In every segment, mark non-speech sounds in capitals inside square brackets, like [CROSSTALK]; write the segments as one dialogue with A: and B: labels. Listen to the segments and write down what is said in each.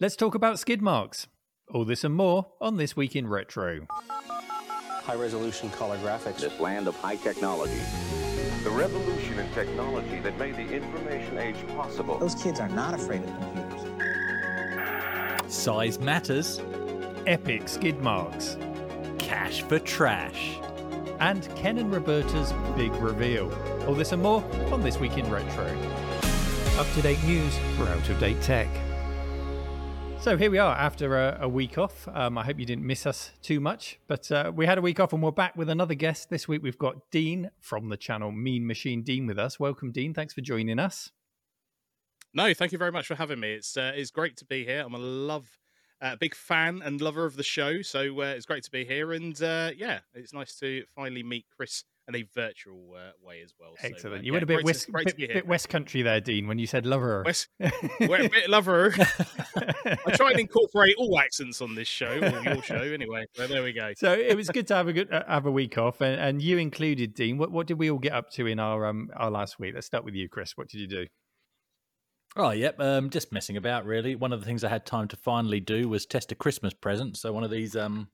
A: Let's talk about skid marks. All this and more on This Week in Retro.
B: High resolution color graphics.
C: This land of high technology.
D: The revolution in technology that made the information age possible.
E: Those kids are not afraid of computers.
F: Size matters.
A: Epic skid marks.
F: Cash for trash.
A: And Ken and Roberta's big reveal. All this and more on This Week in Retro. Up to date news for out of date tech. So here we are after a, a week off. Um, I hope you didn't miss us too much, but uh, we had a week off and we're back with another guest. This week we've got Dean from the channel Mean Machine Dean with us. Welcome, Dean. Thanks for joining us.
G: No, thank you very much for having me. It's uh, it's great to be here. I'm a love, uh, big fan and lover of the show, so uh, it's great to be here. And uh, yeah, it's nice to finally meet Chris in a virtual uh, way as well.
A: Excellent.
G: So, uh,
A: you
G: yeah,
A: went a bit west,
G: to,
A: bit,
G: here.
A: bit West Country there, Dean, when you said lover.
G: West, [LAUGHS] we're a bit lover. [LAUGHS] I try and incorporate all accents on this show, or your show, anyway. So there we go.
A: so it was good to have a good uh, have a week off, and, and you included, Dean. What what did we all get up to in our um our last week? Let's start with you, Chris. What did you do?
F: Oh, yep. Um, just messing about, really. One of the things I had time to finally do was test a Christmas present. So one of these um,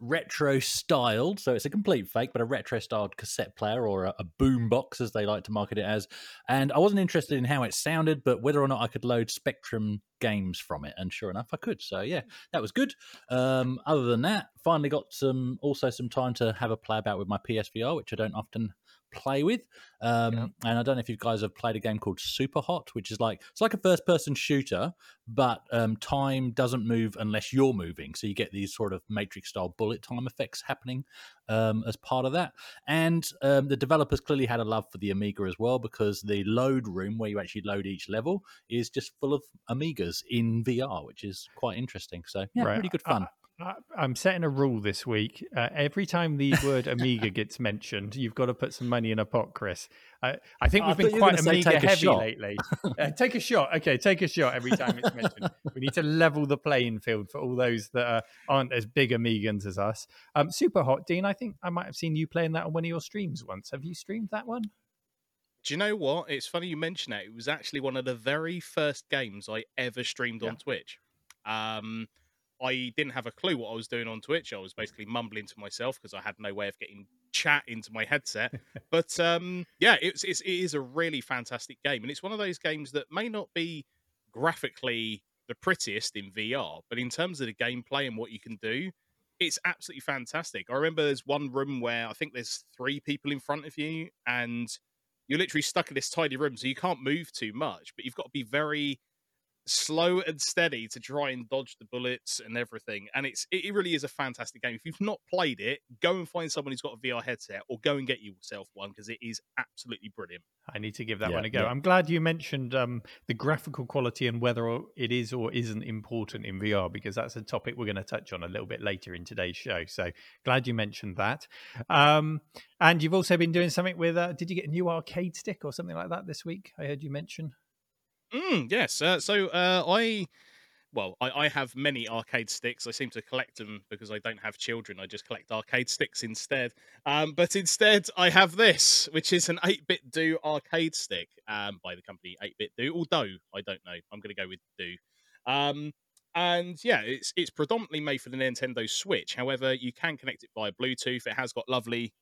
F: retro styled, so it's a complete fake, but a retro styled cassette player or a, a boom box, as they like to market it as. And I wasn't interested in how it sounded, but whether or not I could load Spectrum games from it. And sure enough, I could. So yeah, that was good. Um, other than that, finally got some also some time to have a play about with my PSVR, which I don't often play with. Um, And I don't know if you guys have played a game called Super Hot, which is like it's like a first person shooter, but um, time doesn't move unless you're moving. So you get these sort of Matrix style bullet time effects happening um, as part of that. And um, the developers clearly had a love for the Amiga as well, because the load room where you actually load each level is just full of Amigas in VR, which is quite interesting. So yeah,
A: Right.
F: really good fun.
A: I, I'm setting a rule this week. Uh, every time the word Amiga [LAUGHS] gets mentioned, you've got to put some money in a pot, Chris. I I think we've
F: thought
A: been quite
F: gonna
A: Amiga heavy
F: shot.
A: lately. [LAUGHS] Uh, take a shot. Okay, take a shot every time it's mentioned. we need to level the playing field for all those that uh, aren't as big Amigans as us. Um, Super Hot, Dean. I think I might have seen you playing that on one of your streams once. Have you streamed that one?
G: Do you know what? It's funny you mention that. It was actually one of the very first games I ever streamed
A: Yeah.
G: on Twitch. Um, I didn't have a clue what I was doing on Twitch. I was basically mumbling to myself because I had no way of getting chat into my headset. [LAUGHS] but um, yeah, it's, it's it is a really fantastic game, and it's one of those games that may not be graphically the prettiest in VR, but in terms of the gameplay and what you can do, it's absolutely fantastic. I remember there's one room where I think there's three people in front of you, and you're literally stuck in this tiny room, so you can't move too much, but you've got to be very slow and steady to try and dodge the bullets and everything. And it's it it really is a fantastic game. If you've not played it, go and find someone who's got a VR headset, or go and get yourself one because it is absolutely brilliant.
A: I need to give that
F: Yeah,
A: one a go.
F: yeah.
A: I'm glad you mentioned um, the graphical quality and whether it is or isn't important in VR because that's a topic we're going to touch on a little bit later in today's show. So glad you mentioned that. Um, and you've also been doing something with. Uh, did you get a new arcade stick or something like that this week? I heard you mention.
G: Mm, yes. Uh, so uh, I, well, I, I have many arcade sticks. I seem to collect them because I don't have children. I just collect arcade sticks instead. Um, but instead, I have this, which is an 8-bit Do arcade stick um, by the company 8-bit Do. Although I don't know, I'm going to go with Do. Um, and yeah, it's it's predominantly made for the Nintendo Switch. However, you can connect it via Bluetooth. It has got lovely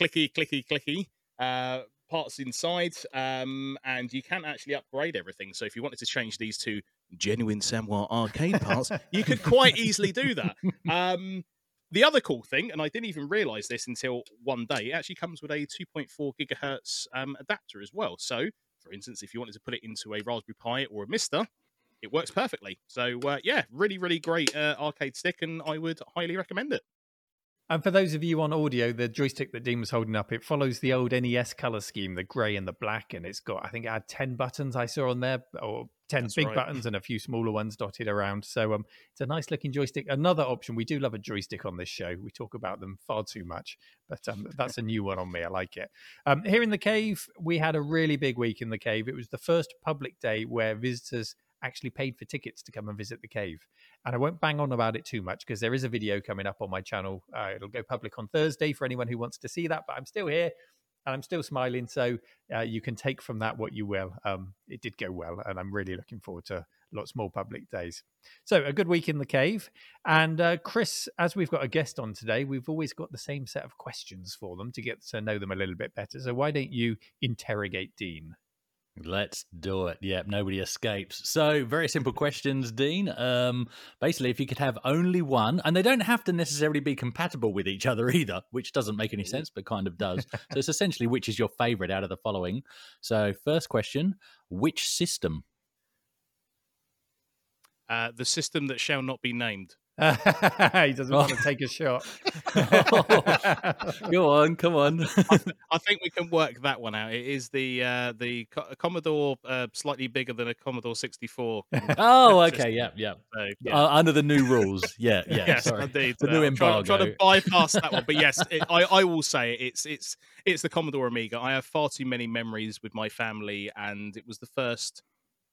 G: clicky, clicky, clicky uh, parts inside, um, and you can actually upgrade everything. So if you wanted to change these to genuine Sanwa arcade parts, you could quite easily do that. Um, the other cool thing, and I didn't even realize this until one day, it actually comes with a 2.4 gigahertz um, adapter as well. So, for instance, if you wanted to put it into a Raspberry Pi or a MiSTer, it works perfectly. So, uh, yeah, really, really great uh, arcade stick, and I would highly recommend it.
A: And for those of you on audio, the joystick that Dean was holding up, it follows the old NES color scheme, the grey and the black, and it's got, I think it had 10 buttons I saw on there, or 10
G: That's
A: big
G: right.
A: buttons and a few smaller ones dotted around. So um, it's a nice looking joystick. Another option, we do love a joystick on this show. We talk about them far too much, but um, [LAUGHS] that's a new one on me. I like it. Um, here in the cave, we had a really big week in the cave. It was the first public day where visitors actually paid for tickets to come and visit the cave. And I won't bang on about it too much because there is a video coming up on my channel. Uh, it'll go public on Thursday for anyone who wants to see that. But I'm still here. and I'm still smiling. So uh, you can take from that what you will. Um, it did go well, and I'm really looking forward to lots more public days. So a good week in the cave. And uh, Chris, as we've got a guest on today, we've always got the same set of questions for them to get to know them a little bit better. So why don't you interrogate Dean?
F: Let's do it. Yep, nobody escapes. So, very simple questions, Dean. Um, basically, if you could have only one, and they don't have to necessarily be compatible with each other either, which doesn't make any sense, but kind of [LAUGHS] does. so, it's essentially which is your favorite out of the following. So, first question which system?
G: Uh, the system that shall not be named. [LAUGHS]
A: he doesn't want to take a shot. [LAUGHS]
F: Go on, come on. [LAUGHS]
G: I, th- I think we can work that one out. It is the uh, the Co- Commodore uh, slightly bigger than a Commodore 64.
F: oh, okay, yeah, yeah.
G: So, yeah.
F: Uh, under the new rules. Yeah, yeah.
G: yes,
F: sorry.
G: indeed.
F: The
G: Uh,
F: new
G: I'm trying, I'm
F: embargo.
G: trying to bypass that one, but yes, it, I, I will say it, it's it's it's the Commodore Amiga. I have far too many memories with my family, and it was the first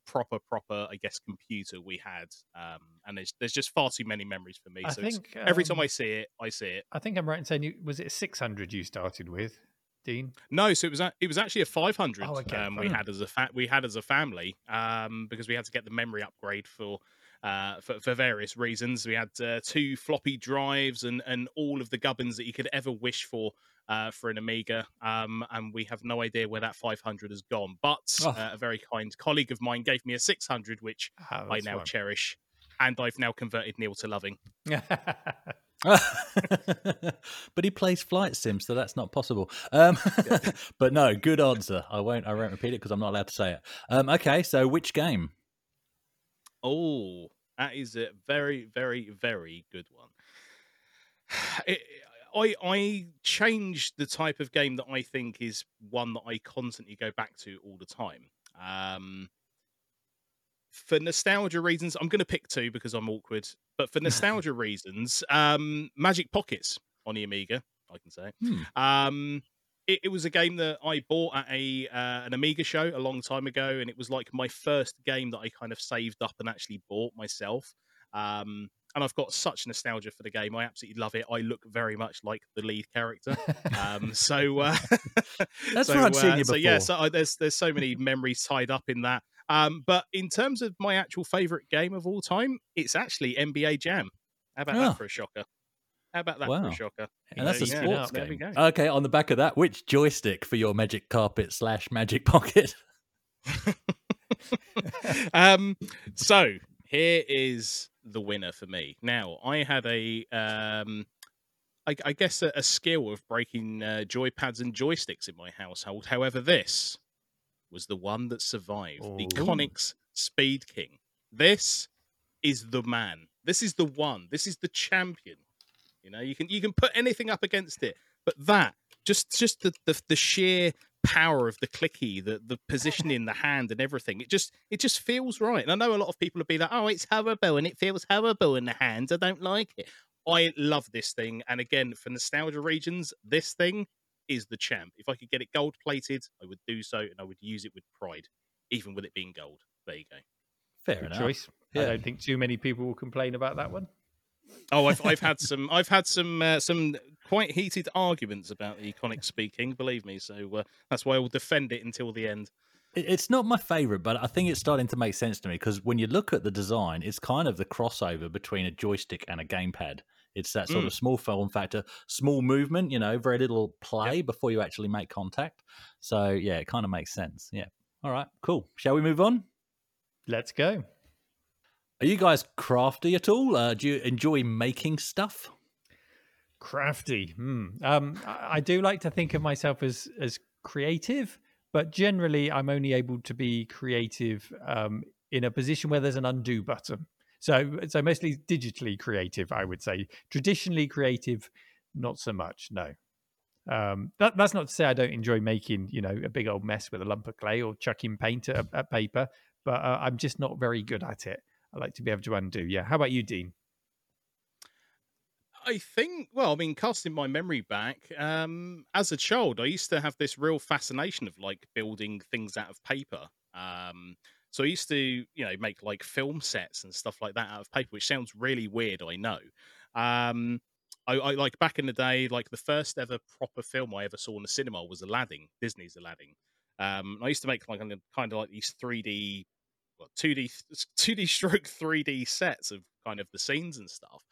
G: proper proper I guess computer we had. Um, and there's there's just far too many memories for me.
A: I
G: so
A: think,
G: every time
A: um,
G: I see it, I see it.
A: I think I'm right in saying you was it 600 you started with, Dean?
G: No, so it was a, it was actually a 500
A: Oh, okay,
G: um, we had as a fa- we had as a family um, because we had to get the memory upgrade for. Uh, for, for various reasons, we had uh, two floppy drives and, and all of the gubbins that you could ever wish for uh, for an Amiga, um, and we have no idea where that 500 has gone. But
F: Oh.
G: uh, a very kind colleague of mine gave me a 600, which
A: Ah,
G: I now
A: fine.
G: cherish, and I've now converted Neil to loving. [LAUGHS]
F: but he plays flight sim, so that's not possible. Um, [LAUGHS] but no, good answer. I won't. I won't repeat it because I'm not allowed to say it. Um, okay, so which game?
G: Oh, that is a very, very, very good one. [SIGHS] It, I I changed the type of game that I think is one that I constantly go back to all the time. Um, for nostalgia reasons, I'm going to pick two because I'm awkward. But for [LAUGHS] nostalgia reasons, um, Magic Pockets on the Amiga, I can say.
F: Hmm.
G: Um, it, it was a game that I bought at a uh, an Amiga show a long time ago, and it was like my first game that I kind of saved up and actually bought myself. Um, and I've got such nostalgia for the game. I absolutely love it. I look very much like the lead character. Um, [LAUGHS] so uh, [LAUGHS]
F: That's
G: so,
F: where I'd seen
G: uh,
F: you
G: So yeah, so I, there's there's so many memories tied up in that. Um, but in terms of my actual favorite game of all time, it's actually NBA Jam. How about
F: Oh.
G: that for a shocker? How about that for
F: Wow.
G: a shocker?
F: And that's a
G: Yeah,
F: sports
G: we
F: game. Okay, on the back of that, which joystick for your Magic Carpet slash Magic [LAUGHS] Pocket?
G: um, so here is the winner for me. Now I had a, um, I, I guess a, a skill of breaking uh, joypads and joysticks in my household. However, this was the one that survived. The. Konix Speed King. This is the man. This is the one. This is the champion. You know, you can you can put anything up against it, but that just just the the, the sheer power of the clicky, the the position in the hand and everything. It just it just feels right. And I know a lot of people will be like, "Oh, it's horrible and it feels horrible in the hands. I don't like it." I love this thing, and again, for nostalgia regions, this thing is the champ. If I could get it gold plated, I would do so, and I would use it with pride, even with it being gold. There you go.
F: Fair
A: Good
F: enough.
A: choice. I don't think too many people will complain about that one.
G: Oh, I've I've had some I've had some uh, some quite heated arguments about the Konix Speed King. Believe me, so uh, that's why I will defend it until the end.
F: It's not my favorite, but I think it's starting to make sense to me because when you look at the design, it's kind of the crossover between a joystick and a gamepad. It's that sort
G: Mm.
F: of small form factor, small movement, you know, very little play before you actually make contact. So, yeah, it kind of makes sense. Yeah. All right, cool. Shall we move on?
A: Let's go.
F: Are you guys crafty at all? Uh, do you enjoy making stuff?
A: Crafty. Hmm. Um, I I do like to think of myself as as creative, but generally I'm only able to be creative um, in a position where there's an undo button. So, so mostly digitally creative, I would say. Traditionally creative, not so much. No. Um, that, that's not to say I don't enjoy making, you know, a big old mess with a lump of clay or chucking paint at, at paper, but uh, I'm just not very good at it. I like to be able to undo. Yeah. How about you, Dean?
G: I think, well, I mean, casting my memory back, um, as a child, I used to have this real fascination of like building things out of paper. Um, so I used to, you know, make like film sets and stuff like that out of paper, which sounds really weird, I know. Um, I, I like back in the day, like the first ever proper film I ever saw in the cinema was Aladdin, Disney's Aladdin. Um, I used to make like kind of like these 3D, well, 2D, 2D stroke 3D sets of kind of the scenes and stuff.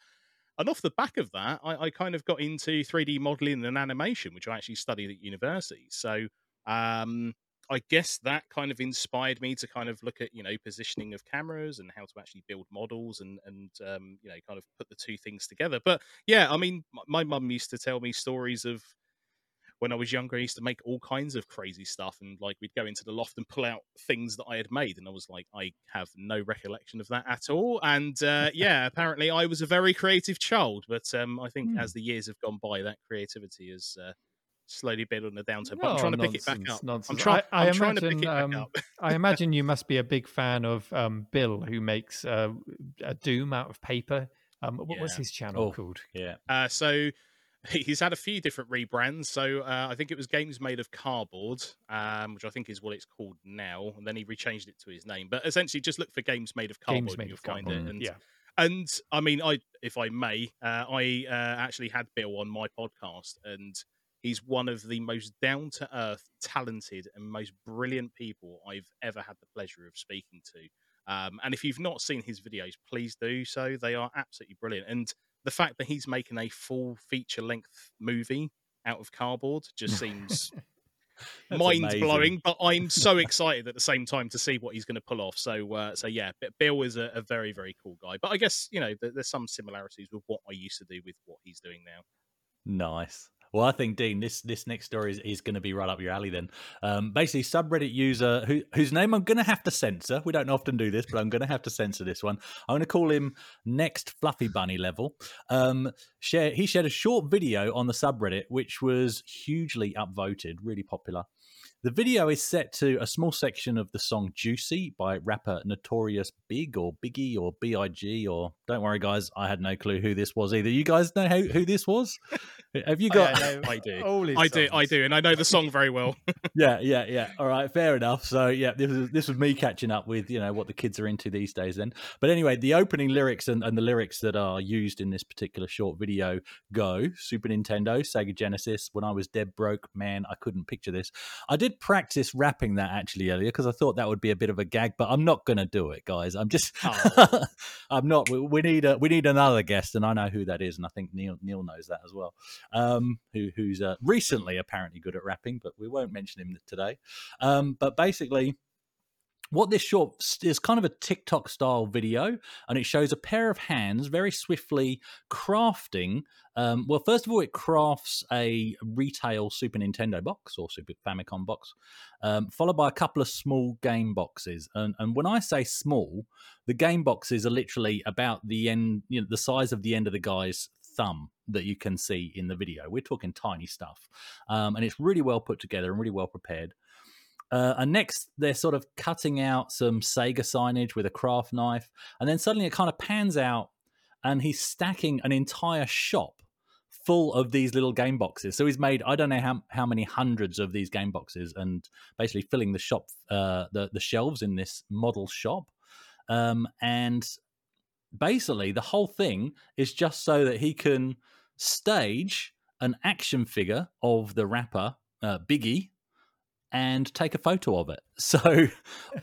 G: And off the back of that, I, I kind of got into 3D modeling and animation, which I actually studied at university. So um, I guess that kind of inspired me to kind of look at you know positioning of cameras and how to actually build models and and um, you know kind of put the two things together. But yeah, I mean, my mum used to tell me stories of when I was younger, I used to make all kinds of crazy stuff, and like we'd go into the loft and pull out things that I had made, and I was like, I have no recollection of that at all. And uh, [LAUGHS] yeah, apparently I was a very creative child, but um, I think mm. as the years have gone by, that creativity has uh, slowly been on the downturn. But I'm trying to nonsense, pick it back up. Nonsense. I'm, try- I, I I'm trying to pick it back
A: um,
G: up. [LAUGHS]
A: I imagine you must be a big fan of um, Bill, who makes uh, a Doom out of paper. Um, what yeah. was his channel oh, called?
F: Yeah.
G: Uh, so he's had a few different rebrands. So uh, I think it was Games Made of Cardboard, um, which I think is what it's called now. And then he rechanged it to his name. But essentially, just look for Games Made of Cardboard, and you'll find cardboard. it. And,
A: yeah.
G: And I mean, I if I may, uh, I uh, actually had Bill on my podcast, and he's one of the most down to earth, talented, and most brilliant people I've ever had the pleasure of speaking to. Um, and if you've not seen his videos, please do so. They are absolutely brilliant. And the fact that he's making a full feature length movie out of cardboard just seems [LAUGHS] mind blowing. But I'm so [LAUGHS] excited at the same time to see what he's going to pull off. So, uh, so yeah, Bill is a, a, very, very cool guy. But I guess you know there's some similarities with what I used to do with what he's doing now.
F: Nice. Well, I think Dean, this this next story is, is going to be right up your alley. Then, um, basically, subreddit user who, whose name I'm going to have to censor. We don't often do this, but I'm going to have to censor this one. I'm going to call him Next Fluffy Bunny Level. Um, share he shared a short video on the subreddit, which was hugely upvoted, really popular. The video is set to a small section of the song Juicy by rapper Notorious Big or Biggie or B.I.G. or don't worry, guys, I had no clue who this was either. You guys know who, who this was? Have you got?
G: I, I do. I do. I do. And I know the song very well. [LAUGHS]
F: yeah, yeah, yeah. All right, fair enough. So, yeah, this was, this was me catching up with, you know, what the kids are into these days then. But anyway, the opening lyrics and, and the lyrics that are used in this particular short video go Super Nintendo, Sega Genesis. When I was dead broke, man, I couldn't picture this. I did practice rapping that actually earlier because I thought that would be a bit of a gag, but I'm not going to do it, guys. I'm just, oh. [LAUGHS] I'm not. We, we, need a, we need another guest, and I know who that is, and I think Neil Neil knows that as well. Um, who who's uh, recently apparently good at rapping, but we won't mention him today. Um, but basically what this short is kind of a TikTok style video, and it shows a pair of hands very swiftly crafting. Um, well, first of all, it crafts a retail Super Nintendo box or Super Famicom box, um, followed by a couple of small game boxes. And, and when I say small, the game boxes are literally about the end, you know, the size of the end of the guy's thumb that you can see in the video. We're talking tiny stuff, um, and it's really well put together and really well prepared. Uh, and next, they're sort of cutting out some Sega signage with a craft knife. And then suddenly it kind of pans out and he's stacking an entire shop full of these little game boxes. So he's made, I don't know how, how many hundreds of these game boxes and basically filling the shop, uh, the, the shelves in this model shop. Um, and basically, the whole thing is just so that he can stage an action figure of the rapper uh, Biggie and take a photo of it. [LAUGHS] So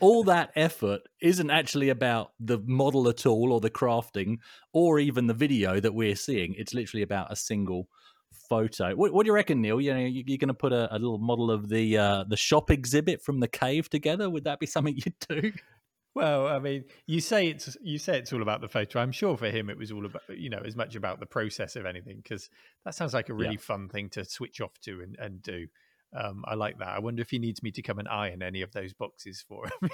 F: all that effort isn't actually about the model at all or the crafting or even the video that we're seeing. It's literally about a single photo. What, what do you reckon, Neil? You know, you, are going to put a, a, little model of the uh, the shop exhibit from the cave together. Would that be something you'd do?
A: Well, I mean, you say it's you say it's all about the photo. I'm sure for him it was all about you know as much about the process of anything because that sounds like a really yeah. fun thing to switch off to and, and do. Um, I like that. I wonder if he needs me to come and iron any of those boxes for him.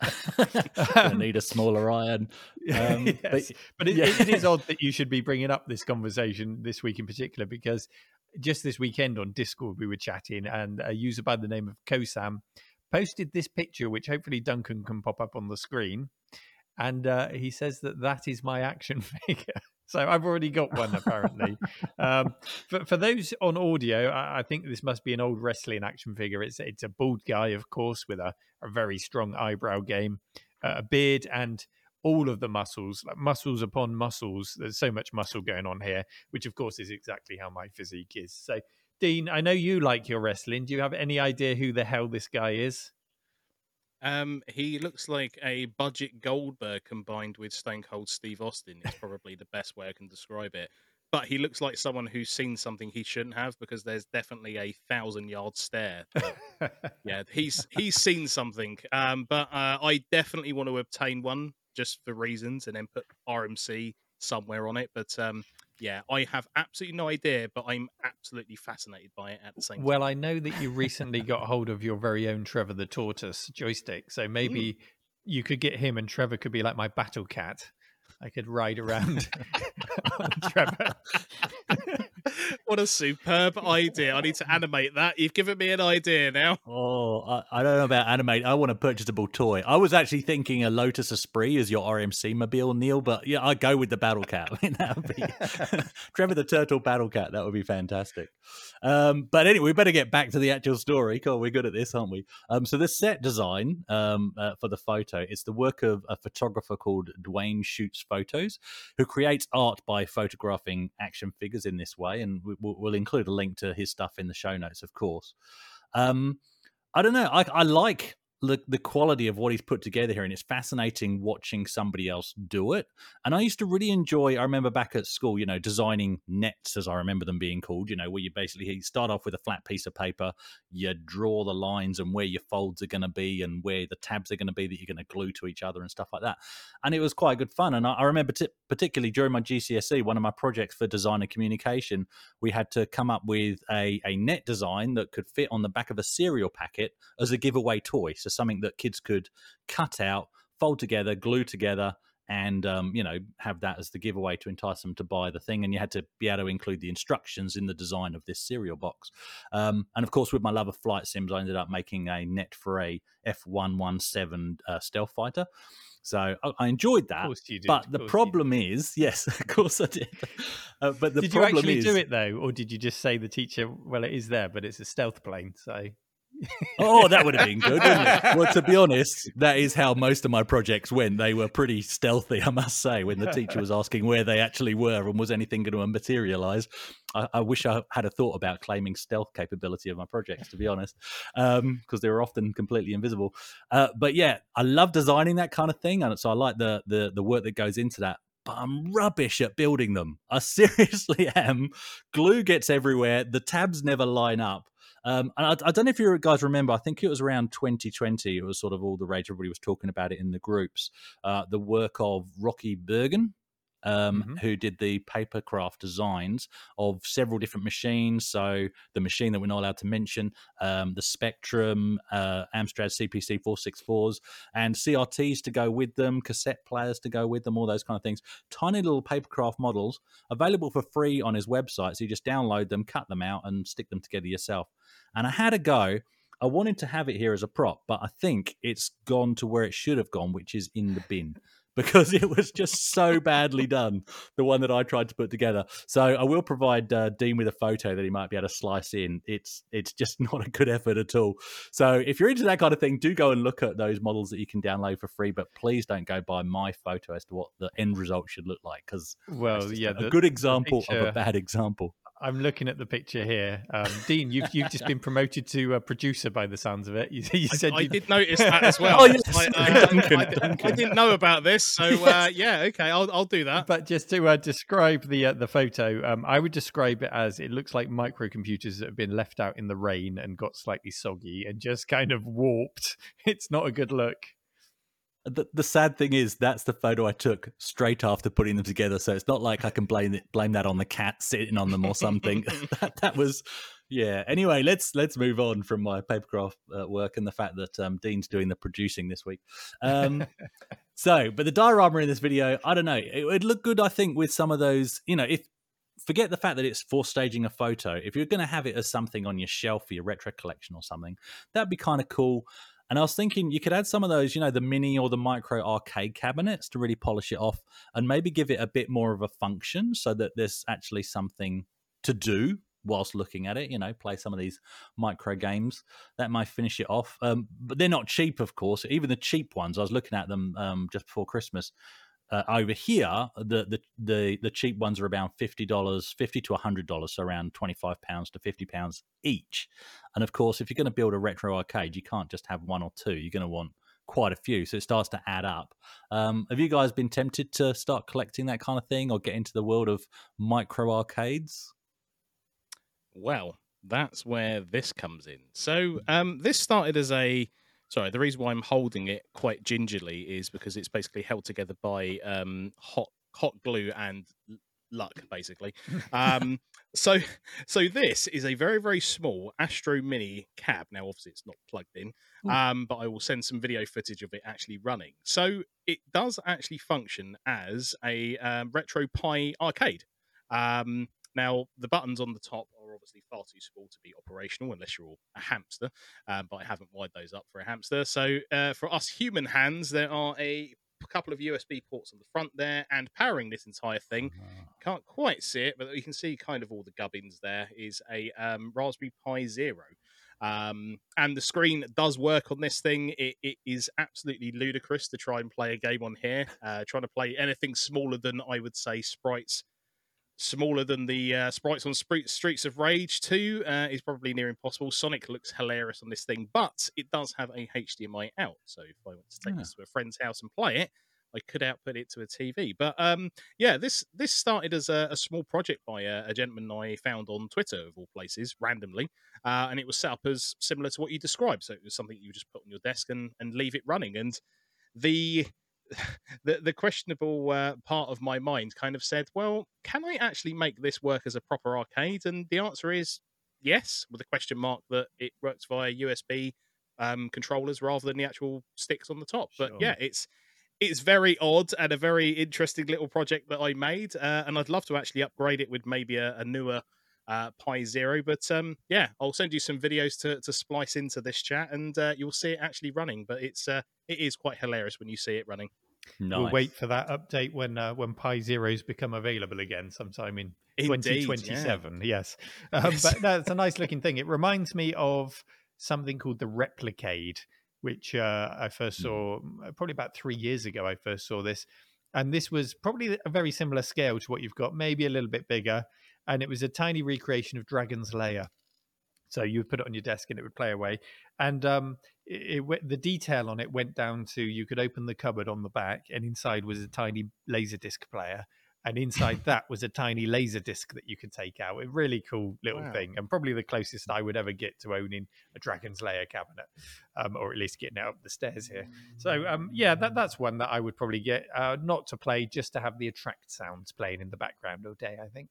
A: [LAUGHS]
F: I need a smaller iron. [LAUGHS]
A: Um, yes. But, but it, yeah. it is odd that [LAUGHS] you should be bringing up this conversation this week in particular because just this weekend on Discord we were chatting and a user by the name of Kosam posted this picture, which hopefully Duncan can pop up on the screen. And uh, he says that that is my action figure. So I've already got one [LAUGHS] apparently. um, for, for those on audio, I, I, think this must be an old wrestling action figure. It's it's a bald guy, of course, with a, a very strong eyebrow game, uh, a beard, and all of the muscles, like muscles upon muscles. There's so much muscle going on here, which of course is exactly how my physique is. So, Dean, I know you like your wrestling. Do you have any idea who the hell this guy is?
G: Um, he looks like a budget Goldberg combined with Stone Cold Steve Austin. Is [LAUGHS] probably the best way I can describe it. But he looks like someone who's seen something he shouldn't have because there's definitely a thousand yard stare. yeah, [LAUGHS] he's he's seen something. Um, but uh, I definitely want to obtain one just for reasons, and then put RMC somewhere on it. But um, yeah, I have absolutely no idea, but I'm absolutely fascinated by it at the same time. Well.
A: I know that you recently got hold of your very own Trevor the Tortoise joystick, so maybe you could get him, and Trevor could be like my battle cat. I could ride around [LAUGHS] [LAUGHS] on Trevor. [LAUGHS]
G: what a superb idea! I need to animate that. You've given me an idea now.
F: Oh, I, I don't know about animate. I want a purchasable toy. I was actually thinking a Lotus Esprit is your RMC mobile, Neil, but yeah, I'd go with the Battle Cat. [LAUGHS] I be [LAUGHS] Trevor the Turtle Battle Cat. That would be fantastic. Um, but anyway, we better get back to the actual story. God, we're good at this, aren't we? Um, so the set design um, uh, for the photo is the work of a photographer called Dwayne Shoots Photos, who creates art by photographing action figures in this way. And we'll, we'll include a link to his stuff in the show notes, of course. Um, I don't know. I, I like the, the quality of what he's put together here, and it's fascinating watching somebody else do it. And I used to really enjoy. I remember back at school, you know, designing nets, as I remember them being called. You know, where you basically start off with a flat piece of paper, you draw the lines and where your folds are going to be, and where the tabs are going to be that you're going to glue to each other and stuff like that. And it was quite good fun. And I, I remember t- particularly during my GCSE, one of my projects for design and communication, we had to come up with a, a net design that could fit on the back of a cereal packet as a giveaway toy. So something that kids could cut out, fold together, glue together, and um, you know have that as the giveaway to entice them to buy the thing. And you had to be able to include the instructions in the design of this cereal box. Um, and of course, with my love of flight sims, I ended up making a net for a F one one seven uh, stealth fighter. So I, I enjoyed that.
A: Of course you did.
F: But the problem is, [LAUGHS] yes, of course I did. Uh, but the
A: did you
F: problem
A: actually
F: is,
A: do it though, or did you just say the teacher? Well, it is there, but it's a stealth plane, so.
F: Oh, that would have been good, wouldn't it? [LAUGHS] Well, to be honest, that is how most of my projects went. They were pretty stealthy, I must say, when the teacher was asking where they actually were and was anything going to materialize. I, I wish I had a thought about claiming stealth capability of my projects, to be honest, because um, they were often completely invisible. Uh, but yeah, I love designing that kind of thing, and so I like the the the work that goes into that but I'm rubbish at building them. I [LAUGHS] seriously am. Glue gets everywhere. The tabs never line up. Um, and I, I, don't know if you guys remember. I think it was around 2020. It was sort of all the rage. Everybody was talking about it in the groups. Uh, the work of Rocky Bergen, um, mm-hmm. who did the papercraft designs of several different machines. So the machine that we're not allowed to mention, um, the Spectrum, uh, Amstrad CPC 464s, and CRTs to go with them, cassette players to go with them, all those kind of things. Tiny little papercraft models available for free on his website. So you just download them, cut them out, and stick them together yourself. And I had a go. I wanted to have it here as a prop, but I think it's gone to where it should have gone, which is in the bin [LAUGHS] because it was just so badly done, the one that I tried to put together. So I will provide uh, Dean with a photo that he might be able to slice in. It's it's just [LAUGHS] not a good effort at all. So if you're into that kind of thing, do go and look at those models that you can download for free. But please don't go by my photo as to what the end result should look like because
A: well, yeah,
F: a good example picture... of a bad example.
A: I'm looking at the picture here. Um, Dean, you've you've just been promoted to a producer by the sounds of it. You, you said
G: I, I did notice that as [LAUGHS] well.
F: oh, yes.
G: I, uh, Duncan, I, Duncan. I, didn't know about this, so uh, [LAUGHS] yeah, okay, I'll I'll do that.
A: But just to uh, describe the uh, the photo, um, I would describe it as it looks like microcomputers that have been left out in the rain and got slightly soggy and just kind of warped. [LAUGHS] It's not a good look
F: the, the sad thing is that's the photo I took straight after putting them together. So it's not like I can blame it, blame that on the cat sitting on them or something. [LAUGHS] [LAUGHS] that, that was yeah. Anyway, let's let's move on from my papercraft uh, work and the fact that um, Dean's doing the producing this week. Um, [LAUGHS] so, but the diorama in this video, I don't know. It would look good, I think, with some of those. You know, if forget the fact that it's for staging a photo. If you're going to have it as something on your shelf for your retro collection or something, that'd be kind of cool. And I was thinking you could add some of those, you know, the mini or the micro arcade cabinets to really polish it off and maybe give it a bit more of a function so that there's actually something to do whilst looking at it. You know, play some of these micro games that might finish it off. Um, but they're not cheap, of course. Even the cheap ones, I was looking at them um, just before Christmas. Uh, over here, the, the the the cheap ones are around fifty dollars, fifty to hundred dollars, so around twenty five pounds to fifty pounds each. And of course, if you're going to build a retro arcade, you can't just have one or two. You're going to want quite a few, so it starts to add up. Um, have you guys been tempted to start collecting that kind of thing, or get into the world of micro arcades?
G: Well, that's where this comes in. So, um, this started as a sorry. The reason why I'm holding it quite gingerly is because it's basically held together by um, hot hot glue and luck, basically. [LAUGHS] Um, so, so this is a very very small Astro Mini cab. Now, obviously, it's not plugged in, um, but I will send some video footage of it actually running. So, it does actually function as a um, RetroPie arcade. Um, now, the buttons on the top are obviously far too small to be operational unless you're a hamster, um, but I haven't wired those up for a hamster. So, uh, for us human hands, there are a couple of USB ports on the front there, and powering this entire thing, can't quite see it, but you can see kind of all the gubbins there, is a um, Raspberry Pi Zero. Um, and the screen does work on this thing. It, it is absolutely ludicrous to try and play a game on here. Uh, trying to play anything smaller than I would say sprites smaller than the uh, sprites on Spre- Streets of Rage 2 uh, is probably near impossible. Sonic looks hilarious on this thing, but it does have a HDMI out. So if I want to take
F: Ah.
G: this to a friend's house and play it, I could output it to a TV. But um, yeah, this this started as a, a small project by a, a gentleman I found on Twitter, of all places, randomly, uh, and it was set up as similar to what you described. So it was something you just put on your desk and, and leave it running. And the [LAUGHS] the the questionable uh, part of my mind kind of said, "Well, can I actually make this work as a proper arcade?" And the answer is yes, with a question mark that it works via USB um, controllers rather than the actual sticks on the top. But
A: Sure.
G: yeah, it's it's very odd and a very interesting little project that I made, uh, and I'd love to actually upgrade it with maybe a, a newer uh, Pi Zero. But um, yeah, I'll send you some videos to, to splice into this chat, and uh, you'll see it actually running. But it's uh, it is quite hilarious when you see it running.
F: Nice.
A: We'll wait for that update when uh, when Pi Zeros become available again sometime in
G: Indeed,
A: 2027. Yes, um,
G: Yes. [LAUGHS]
A: but no, it's a nice looking thing. It reminds me of something called the Replicade, which uh, I first saw mm, probably about three years ago. I first saw this, and this was probably a very similar scale to what you've got, maybe a little bit bigger, and it was a tiny recreation of Dragon's Lair. So you would put it on your desk and it would play away. And um, it, it, the detail on it went down to you could open the cupboard on the back, and inside was a tiny laser disc player, and inside [LAUGHS] that was a tiny laser disc that you could take out. A really cool little
G: Wow.
A: thing, and probably the closest I would ever get to owning a Dragon's Lair cabinet, um, or at least getting it up the stairs here. So um, yeah, that, that's one that I would probably get, uh, not to play, just to have the attract sounds playing in the background all day. I think.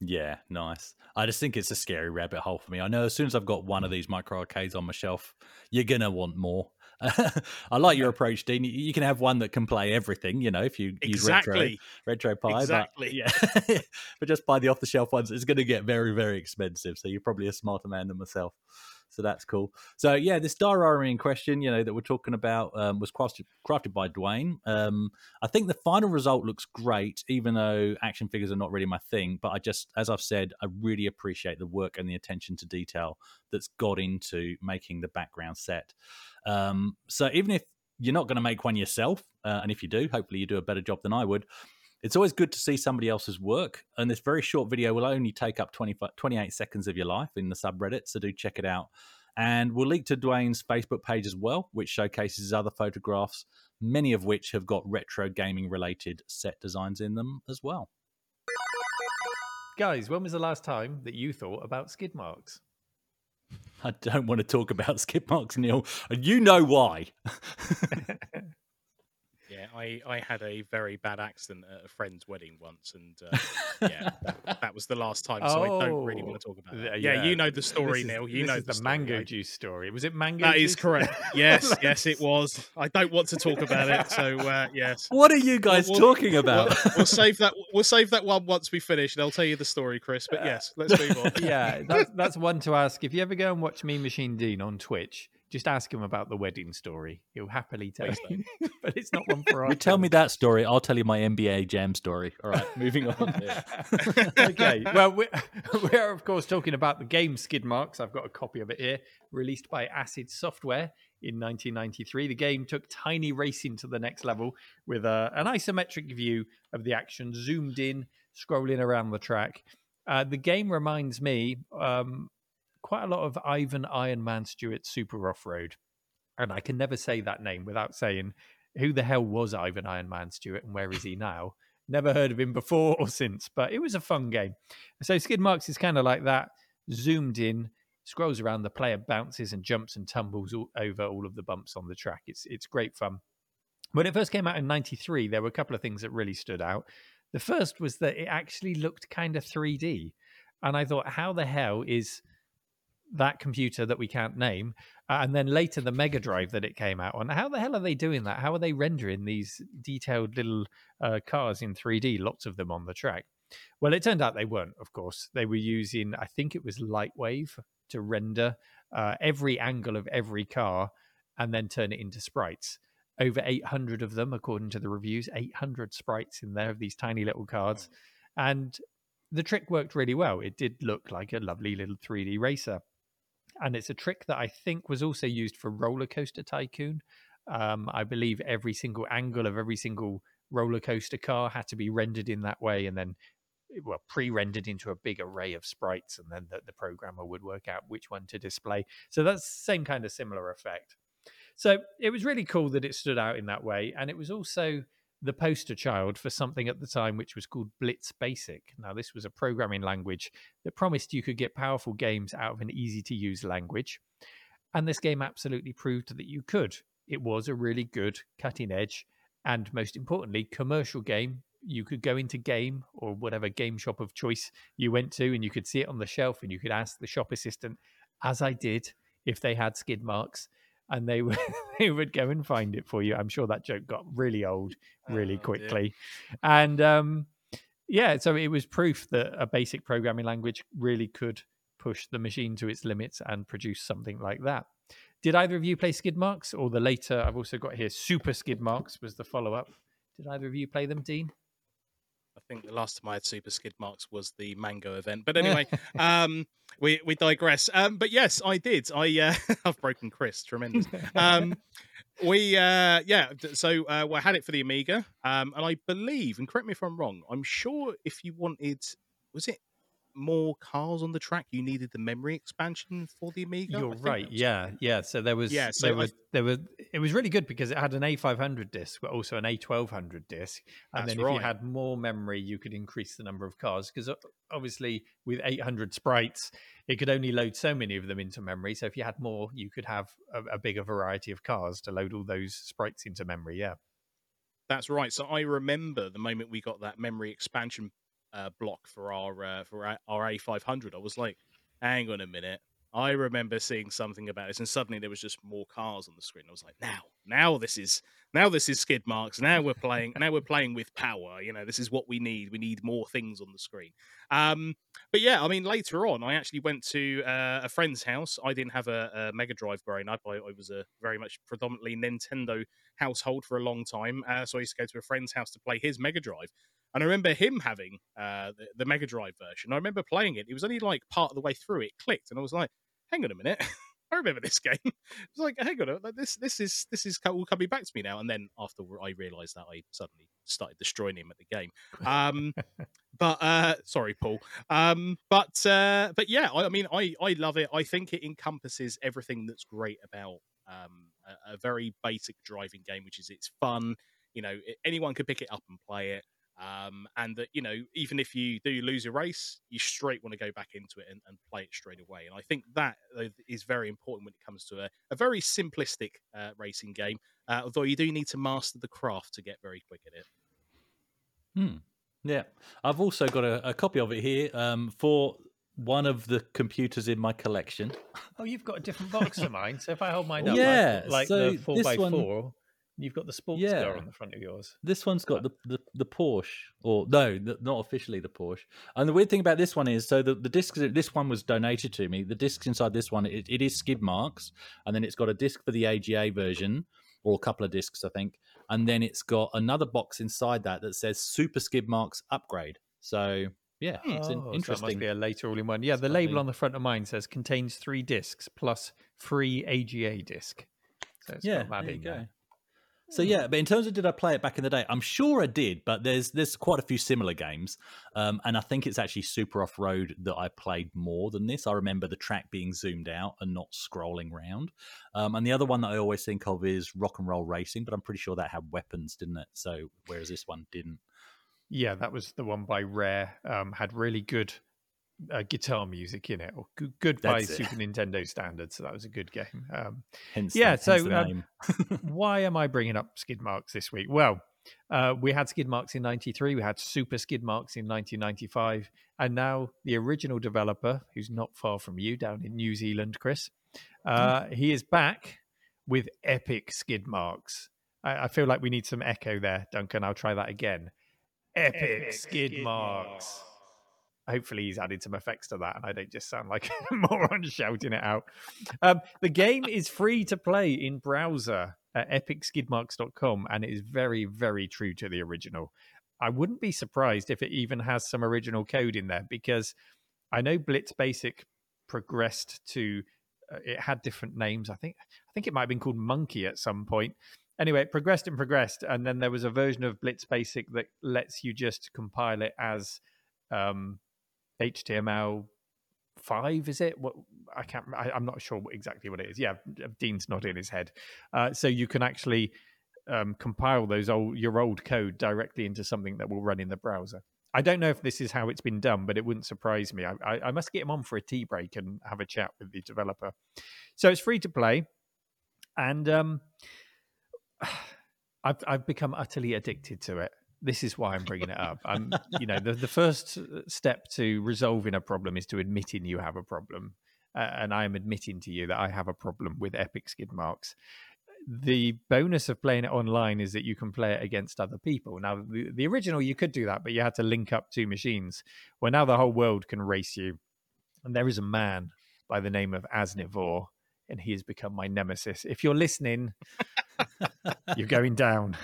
F: Yeah, nice. I just think it's a scary rabbit hole for me. I know as soon as I've got one of mm. these micro arcades on my shelf, you're gonna want more. [LAUGHS] I like your approach, Dean. You- can have one that can play everything, you know, if you use retro,
G: Exactly.
F: RetroPie.
G: Exactly.
F: But, yeah, [LAUGHS] but just buy the off the shelf ones. It's going to get very, very expensive. So you're probably a smarter man than myself. So that's cool. So yeah, this diorama in question, you know, that we're talking about um, was crafted, crafted by Dwayne. Um, I think the final result looks great, even though action figures are not really my thing. But I just, as I've said, I really appreciate the work and the attention to detail that's got into making the background set. Um, so even if you're not going to make one yourself, uh, and if you do, hopefully you do a better job than I would. It's always good to see somebody else's work. And this very short video will only take up 20, 28 seconds of your life in the subreddit. So do check it out. And we'll link to Dwayne's Facebook page as well, which showcases his other photographs, many of which have got retro gaming related set designs in them as well.
A: Guys, when was the last time that you thought about skid marks?
F: I don't want to talk about skid marks, Neil, and you know why. [LAUGHS] [LAUGHS]
G: Yeah, I, I had a very bad accident at a friend's wedding once, and uh, yeah, that, [LAUGHS] that was the last time. So I don't really want to talk about
A: th-
G: that. Yeah, you know the story,
A: is-
G: Neil. You know
A: is
G: the,
A: the, mango
G: right?
A: juice story. Was it mango?
G: That is
A: juice? [LAUGHS]
G: correct. Yes, yes, it was. I don't want to talk about it. So uh, yes,
F: What are you guys
G: We'll-
F: talking
G: we'll,
F: about?
G: we'll [LAUGHS] save that. We'll save that one once we finish, and I'll tell you the story, Chris. But yes, let's move on.
A: yeah, that's, that's one to ask. If you ever go and watch Mean Machine Dean on Twitch, Just ask him about the wedding story. He'll happily tell [LAUGHS] you. but it's not one for
F: You tell me that story, I'll tell you my NBA Jam story. All right, moving on. [LAUGHS] [LAUGHS]
A: okay. Well, we're, we're of course talking about the game Skid Marks. I've got a copy of it here, released by Acid Software in 1993. The game took tiny racing to the next level with a, an isometric view of the action, zoomed in, scrolling around the track. Uh, the game reminds me um, quite a lot of Ivan Iron Man Stewart Super Off Road, and I can never say that name without saying who the hell was Ivan Iron Man Stewart and where is he now? Never heard of him before or since, but it was a fun game. So Skid Marks is kind of like that, zoomed in, scrolls around, the player bounces and jumps and tumbles all, over all of the bumps on the track. It's it's great fun. When it first came out in '93, there were a couple of things that really stood out. The first was that it actually looked kind of 3D, and I thought, how the hell is that computer that we can't name, uh, and then later the Mega Drive that it came out on. How the hell are they doing that? How are they rendering these detailed little uh, cars in 3D? Lots of them on the track. Well, it turned out they weren't. Of course, they were using I think it was Lightwave to render uh, every angle of every car and then turn it into sprites. Over 800 of them, according to the reviews, 800 sprites in there of these tiny little cards. And the trick worked really well. It did look like a lovely little 3D racer and it's a trick that I think was also used for Roller Coaster Tycoon. Um, I believe every single angle of every single roller coaster car had to be rendered in that way, and then well pre-rendered into a big array of sprites, and then the, the programmer would work out which one to display. So that's the same kind of similar effect. So it was really cool that it stood out in that way, and it was also the poster child for something at the time which was called Blitz Basic. Now, this was a programming language that promised you could get powerful games out of an easy to use language. And this game absolutely proved that you could. It was a really good, cutting edge, and most importantly, commercial game. You could go into game or whatever game shop of choice you went to, and you could see it on the shelf, and you could ask the shop assistant, as I did, if they had skid marks and they would [LAUGHS] they would go and find it for you. I'm sure that joke got really old really
G: Oh,
A: quickly, and um, yeah, so it was proof that a basic programming language really could push the machine to its limits and produce something like that. Did either of you play Skid Marks or the later? I've also got here Super Skid Marks was the follow up. Did either of you play them, Dean?
G: I think the last time I had super skid marks was the mango event. But [LAUGHS] anyway, um, we we digress. Um, but yes, I did. I uh, [LAUGHS] I've broken Chris. Tremendous. Um, we uh, yeah. So uh, well, I had it for the Amiga, um, and I believe, and correct me if I'm wrong. I'm sure if you wanted, was it more cars on the track, you needed the memory expansion for the Amiga.
A: You're right.
G: that was
A: Yeah, yeah. So there was,
G: Yeah, so
A: there
G: I-
A: was, there was. It was really good because it had an A500 disc, but also an A1200 disc. And then if you had more memory, you could increase the number of cars because uh, obviously with 800 sprites, it could only load so many of them into memory. So if you had more, you could have a, a bigger variety of cars to load all those sprites into memory. Yeah.
G: That's right. So I remember the moment we got that memory expansion uh, block for our uh, for our, our A500. I was like, hang on a minute. I remember seeing something about this, and suddenly there was just more cars on the screen. I was like, now, now this is now this is skid marks. Now we're playing. now we're playing with power. You know, this is what we need. We need more things on the screen. Um, but yeah, I mean, later on, I actually went to uh, a friend's house. I didn't have a, a Mega Drive growing up. I, I was a very much predominantly Nintendo household for a long time. Uh, so I used to go to a friend's house to play his Mega Drive. And I remember him having uh, the, the Mega Drive version. I remember playing it. It was only like part of the way through it clicked, and I was like, "Hang on a minute, [LAUGHS] I remember this [LAUGHS] game." It's like, "Hang on, like, this this is this is all coming back to me now." And then after I realised that, I suddenly started destroying him at the game. Um, [LAUGHS] but uh, sorry, Paul. Um, but uh, but yeah, I, I mean, I I love it. I think it encompasses everything that's great about um, a, a very basic driving game, which is it's fun. You know, anyone could pick it up and play it. Um, and that you know, even if you do lose a race, you straight want to go back into it and, and play it straight away. And I think that uh, very important when it comes to a, a very simplistic uh, racing game. Uh, although you do need to master the craft to get very quick at it.
F: Hmm. Yeah, I've also got a, a copy of it here um, for one of the computers in my collection.
A: Oh, you've got a different box of mine. So if I hold mine up,
F: Yeah,
A: like, like
F: so
A: the four
F: this
A: by
F: one-
A: four, You've got the sports
F: Yeah.
A: car on the front of yours.
F: This one's got the, the, the Porsche, or no, th- not officially the Porsche. And the weird thing about this one is, so the, the discs, this one was donated to me. The discs inside this one, it, it is skid marks, and then it's got a disc for the AGA version, or a couple of discs, I think. And then it's got another box inside that that says Super Skid Marks Upgrade. So yeah, it's
A: Oh,
F: an
A: so that
F: interesting.
A: must be a later all in one. Yeah, the label on the front of mine says contains three discs plus free AGA disc. So it's
F: yeah,
A: got that
F: there you go.
A: there.
F: So yeah, but in terms of did I play it back in the day, I'm sure I did, but there's there's quite a few similar games, um, and I think it's actually Super Off Road that I played more than this. I remember the track being zoomed out and not scrolling round, um, and the other one that I always think of is Rock and Roll Racing, but I'm pretty sure that had weapons, didn't it? So whereas this one didn't.
A: Yeah, that was the one by Rare. Um, had really good uh, guitar music in it, or good, good by
F: it.
A: Super Nintendo standards. So that was a good game. Um,
F: Hence,
A: Yeah,
F: the,
A: so, um, [LAUGHS] why am I bringing up skid marks this week? Well, uh, we had skid marks in 93, we had super skid marks in 1995, and now the original developer, who's not far from you down in New Zealand, Chris, uh, he is back with epic skid marks. I, I feel like we need some echo there, Duncan. I'll try that again. Epic, skid, marks. Hopefully, he's added some effects to that, and I don't just sound like [LAUGHS] a moron shouting it out. Um, the game is free to play in browser at epicskidmarks.com, and it is very, very true to the original. I wouldn't be surprised if it even has some original code in there because I know Blitz Basic progressed to uh, it had different names. I think I think it might have been called Monkey at some point. Anyway, it progressed and progressed, and then there was a version of Blitz Basic that lets you just compile it as um, HTML five. Is it? What I can't. I, I'm not sure exactly what it is. Yeah, Dean's nodding his head. Uh, so you can actually um, compile those old your old code directly into something that will run in the browser. I don't know if this is how it's been done, but it wouldn't surprise me. I, I, I must get him on for a tea break and have a chat with the developer. So it's free to play, and um, [SIGHS] I've I've become utterly addicted to it. This is why I'm bringing it [LAUGHS] up. I'm, you know, the the first step to resolving a problem is to admitting you have a problem, uh, and I am admitting to you that I have a problem with Epic skid marks. The bonus of playing it online is that you can play it against other people. Now, the, the original you could do that, but you had to link up two machines. Well, now the whole world can race you, and there is a man by the name of Asnivor, and he has become my nemesis. If you're listening, [LAUGHS] you're going down.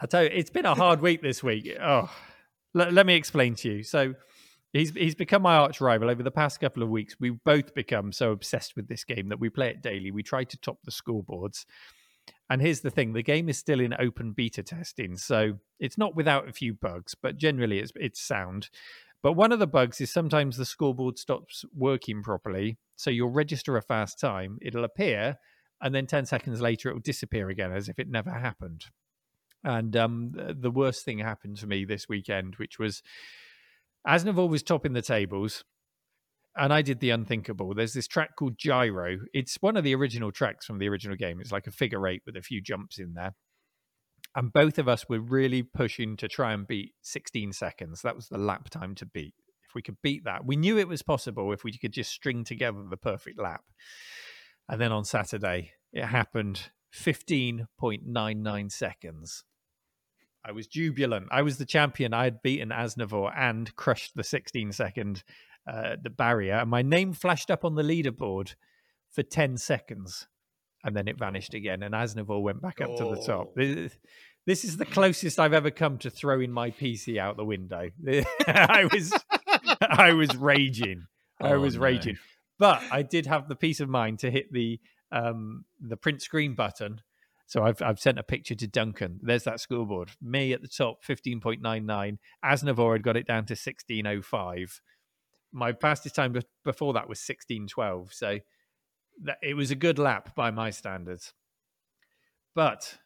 A: I tell you, it's been a hard week this week. Oh, let, let me explain to you. So, he's he's become my arch rival over the past couple of weeks. We've both become so obsessed with this game that we play it daily. We try to top the scoreboards. And here's the thing: the game is still in open beta testing, so it's not without a few bugs, but generally it's it's sound. But one of the bugs is sometimes the scoreboard stops working properly, so you'll register a fast time, it'll appear, and then 10 seconds later it will disappear again as if it never happened. And um, the worst thing happened to me this weekend, which was Asnivor was topping the tables, and I did the unthinkable. There's this track called Gyro. It's one of the original tracks from the original game. It's like a figure eight with a few jumps in there. And both of us were really pushing to try and beat 16 seconds. That was the lap time to beat. If we could beat that, we knew it was possible if we could just string together the perfect lap. And then on Saturday, it happened 15.99 seconds. I was jubilant. I was the champion. I had beaten Asnivor and crushed the 16 second uh, the barrier. And my name flashed up on the leaderboard for 10 seconds. And then it vanished again. And Asnivor went back up to the top. This, this is the closest I've ever come to throwing my PC out the window. [LAUGHS] I was I was raging. I
F: Oh,
A: was
F: no.
A: raging. But I did have the peace of mind to hit the um the print screen button. So I've I've sent a picture to Duncan. There's that scoreboard. Me at the top, fifteen point nine nine. Asnivor had got it down to sixteen oh five. My fastest time before that was sixteen twelve. So that, it was a good lap by my standards. But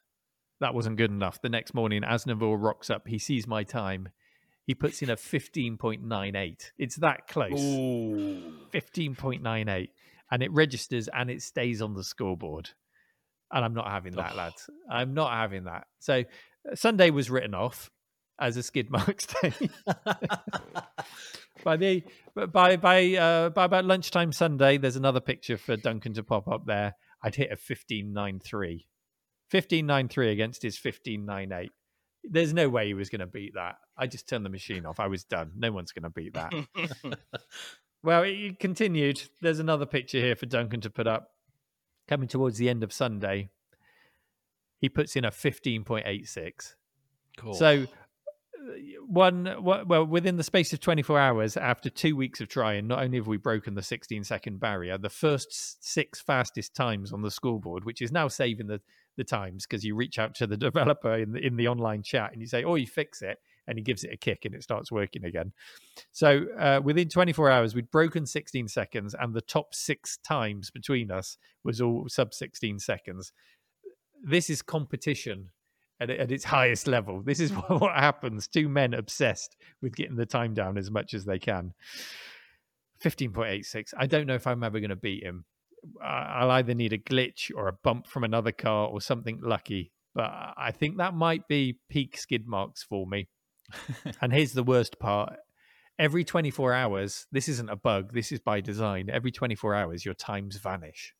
A: that wasn't good enough. The next morning, Asnivor rocks up. He sees my time. He puts in a fifteen point nine eight. It's that close. 15.98 and it registers and it stays on the scoreboard and i'm not having that lads i'm not having that so uh, sunday was written off as a skid marks [LAUGHS] day by the by by uh by about lunchtime sunday there's another picture for duncan to pop up there i'd hit a 15.93 15.93 against his 15.98. There's no way he was going to beat that. I just turned the machine off. I was done. No one's going to beat that. [LAUGHS] well, it continued. There's another picture here for Duncan to put up. Coming towards the end of Sunday, he puts in a 15.86.
F: Cool.
A: So uh, one well within the space of 24 hours after two weeks of trying not only have we broken the 16 second barrier the first six fastest times on the scoreboard which is now saving the the times because you reach out to the [LAUGHS] developer in the, in the online chat and you say oh you fix it and he gives it a kick and it starts working again so uh, within 24 hours we'd broken 16 seconds and the top six times between us was all sub 16 seconds this is competition at, at its highest level. This is [LAUGHS] what, what happens. Two men obsessed with getting the time down as much as they can. 15.86. I don't know if I'm ever going to beat him. I'll either need a glitch or a bump from another car or something lucky. But I think that might be peak skid marks for me. [LAUGHS] and here's the worst part every 24 hours, this isn't a bug, this is by design. Every 24 hours, your times vanish.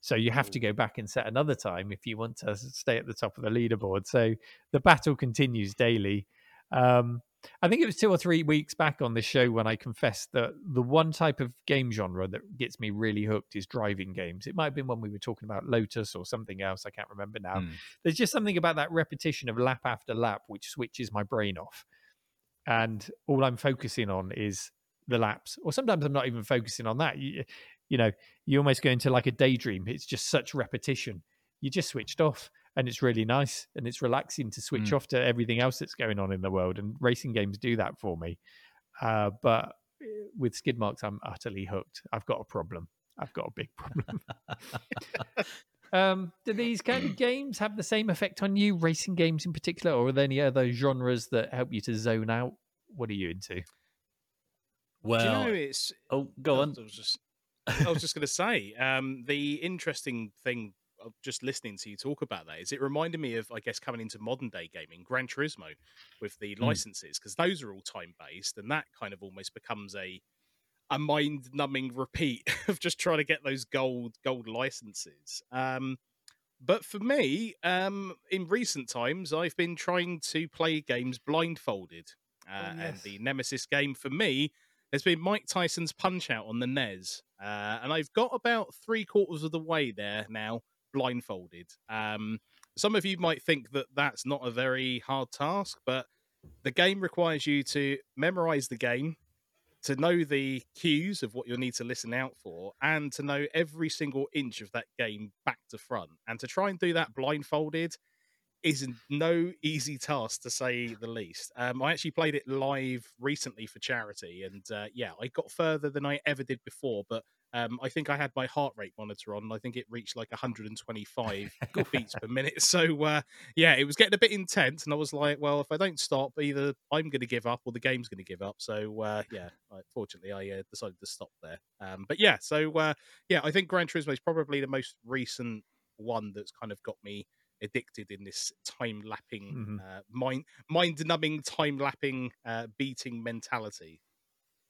A: So you have to go back and set another time if you want to stay at the top of the leaderboard. So the battle continues daily. Um, I think it was two or three weeks back on the show when I confessed that the one type of game genre that gets me really hooked is driving games. It might have been when we were talking about Lotus or something else. I can't remember now. Mm. There's just something about that repetition of lap after lap which switches my brain off. And all I'm focusing on is the laps, or sometimes I'm not even focusing on that. You, you know, you almost go into like a daydream. It's just such repetition. You just switched off and it's really nice and it's relaxing to switch mm. off to everything else that's going on in the world. And racing games do that for me. Uh, but eh, with skid marks, I'm utterly hooked. I've got a problem. I've got a big problem. [LAUGHS] um, do these [LAUGHS] kind of games have the same effect on you, racing games in particular, or are there any other genres that help you to zone out? What are you into?
F: Well,
G: you know, it's
F: oh, go on.
G: I was just I was just going to say, um, the interesting thing of just listening to you talk about that is it reminded me of, I guess, coming into modern day gaming, Gran Turismo with the mm. licenses, because those are all time based, and that kind of almost becomes a a mind numbing repeat [LAUGHS] of just trying to get those gold gold licenses. Um, but for me, um, in recent times, I've been trying to play games blindfolded. Uh, oh, yes. And the Nemesis game for me has been Mike Tyson's Punch Out on the NES. Uh, and I've got about three quarters of the way there now, blindfolded. Um, some of you might think that that's not a very hard task, but the game requires you to memorize the game, to know the cues of what you'll need to listen out for, and to know every single inch of that game back to front. And to try and do that blindfolded is no easy task to say the least. Um, I actually played it live recently for charity, and uh, yeah, I got further than I ever did before. But um, I think I had my heart rate monitor on. I think it reached like 125 [LAUGHS] beats per minute. So uh, yeah, it was getting a bit intense, and I was like, well, if I don't stop, either I'm going to give up or the game's going to give up. So uh, yeah, fortunately, I uh, decided to stop there. Um, but yeah, so uh, yeah, I think Gran Turismo is probably the most recent one that's kind of got me addicted in this time lapping, mm-hmm. uh, mind mind numbing time lapping uh, beating mentality.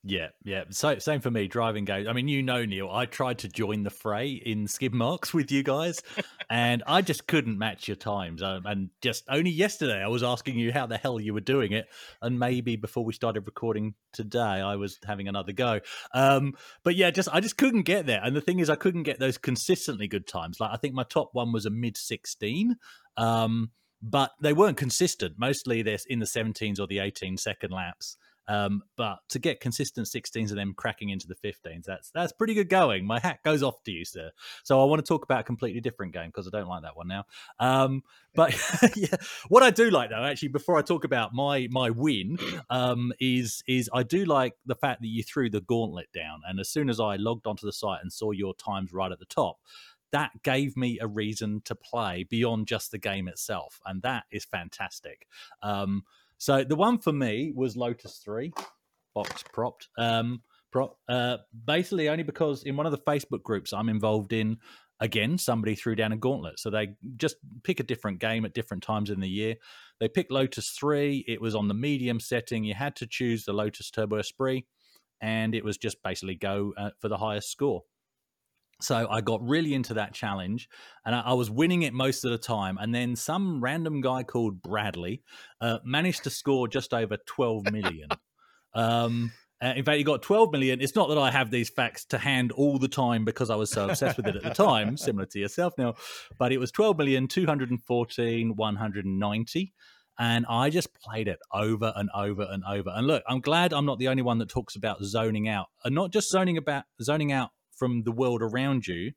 F: Yeah, yeah. So same for me, driving games. I mean, you know, Neil, I tried to join the fray in skid marks [LAUGHS] with you guys, and I just couldn't match your times. Um, and just only yesterday, I was asking you how the hell you were doing it, and maybe before we started recording today, I was having another go. Um, but yeah, just I just couldn't get there. And the thing is, I couldn't get those consistently good times. Like I think my top one was a mid sixteen. Um, but they weren't consistent. Mostly they're in the 17s or the 18 second laps. Um, but to get consistent 16s and then cracking into the 15s, that's that's pretty good going. My hat goes off to you, sir. So I want to talk about a completely different game because I don't like that one now. Um, but [LAUGHS] [LAUGHS] yeah, what I do like though, actually, before I talk about my my win, um, is is I do like the fact that you threw the gauntlet down, and as soon as I logged onto the site and saw your times right at the top, that gave me a reason to play beyond just the game itself, and that is fantastic. Um, so the one for me was Lotus Three, box propped. Um, prop, uh, basically only because in one of the Facebook groups I'm involved in, again somebody threw down a gauntlet. So they just pick a different game at different times in the year. They picked Lotus Three. It was on the medium setting. You had to choose the Lotus Turbo Esprit, and it was just basically go uh, for the highest score. So I got really into that challenge and I, I, was winning it most of the time. And then some random guy called Bradley uh, managed to score just over 12 million. um, uh, in fact, he got 12 million. It's not that I have these facts to hand all the time because I was so obsessed with it at the time, [LAUGHS] similar to yourself now, but it was 12 million, 214, 190 and I just played it over and over and over. And look, I'm glad I'm not the only one that talks about zoning out, and not just zoning about zoning out from the world around you,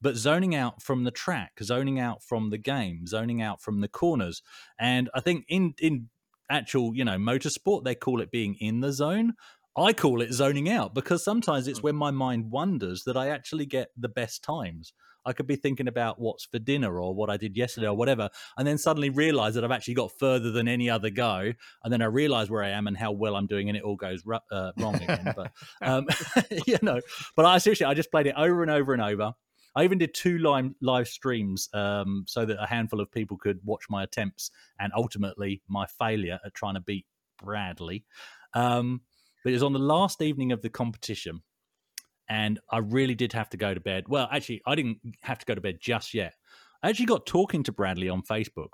F: but zoning out from the track, zoning out from the game, zoning out from the corners. And I think in in actual, you know, motorsport, they call it being in the zone. I call it zoning out because sometimes it's hmm. when my mind wanders that I actually get the best times. I could be thinking about what's for dinner or what I did yesterday or whatever, and then suddenly realize that I've actually got further than any other go, and then I realize where I am and how well I'm doing, and it all goes uh, wrong again. but [LAUGHS] um, [LAUGHS] you know, but I seriously, I just played it over and over and over. I even did two live live streams um, so that a handful of people could watch my attempts and ultimately my failure at trying to beat Bradley. Um, but it was on the last evening of the competition, and I really did have to go to bed. Well, actually, I didn't have to go to bed just yet. I actually got talking to Bradley on Facebook.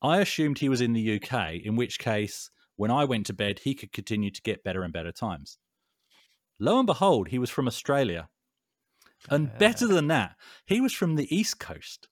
F: I assumed he was in the UK, in which case, when I went to bed, he could continue to get better and better times. Lo and behold, he was from Australia. And better than that, he was from the East Coast.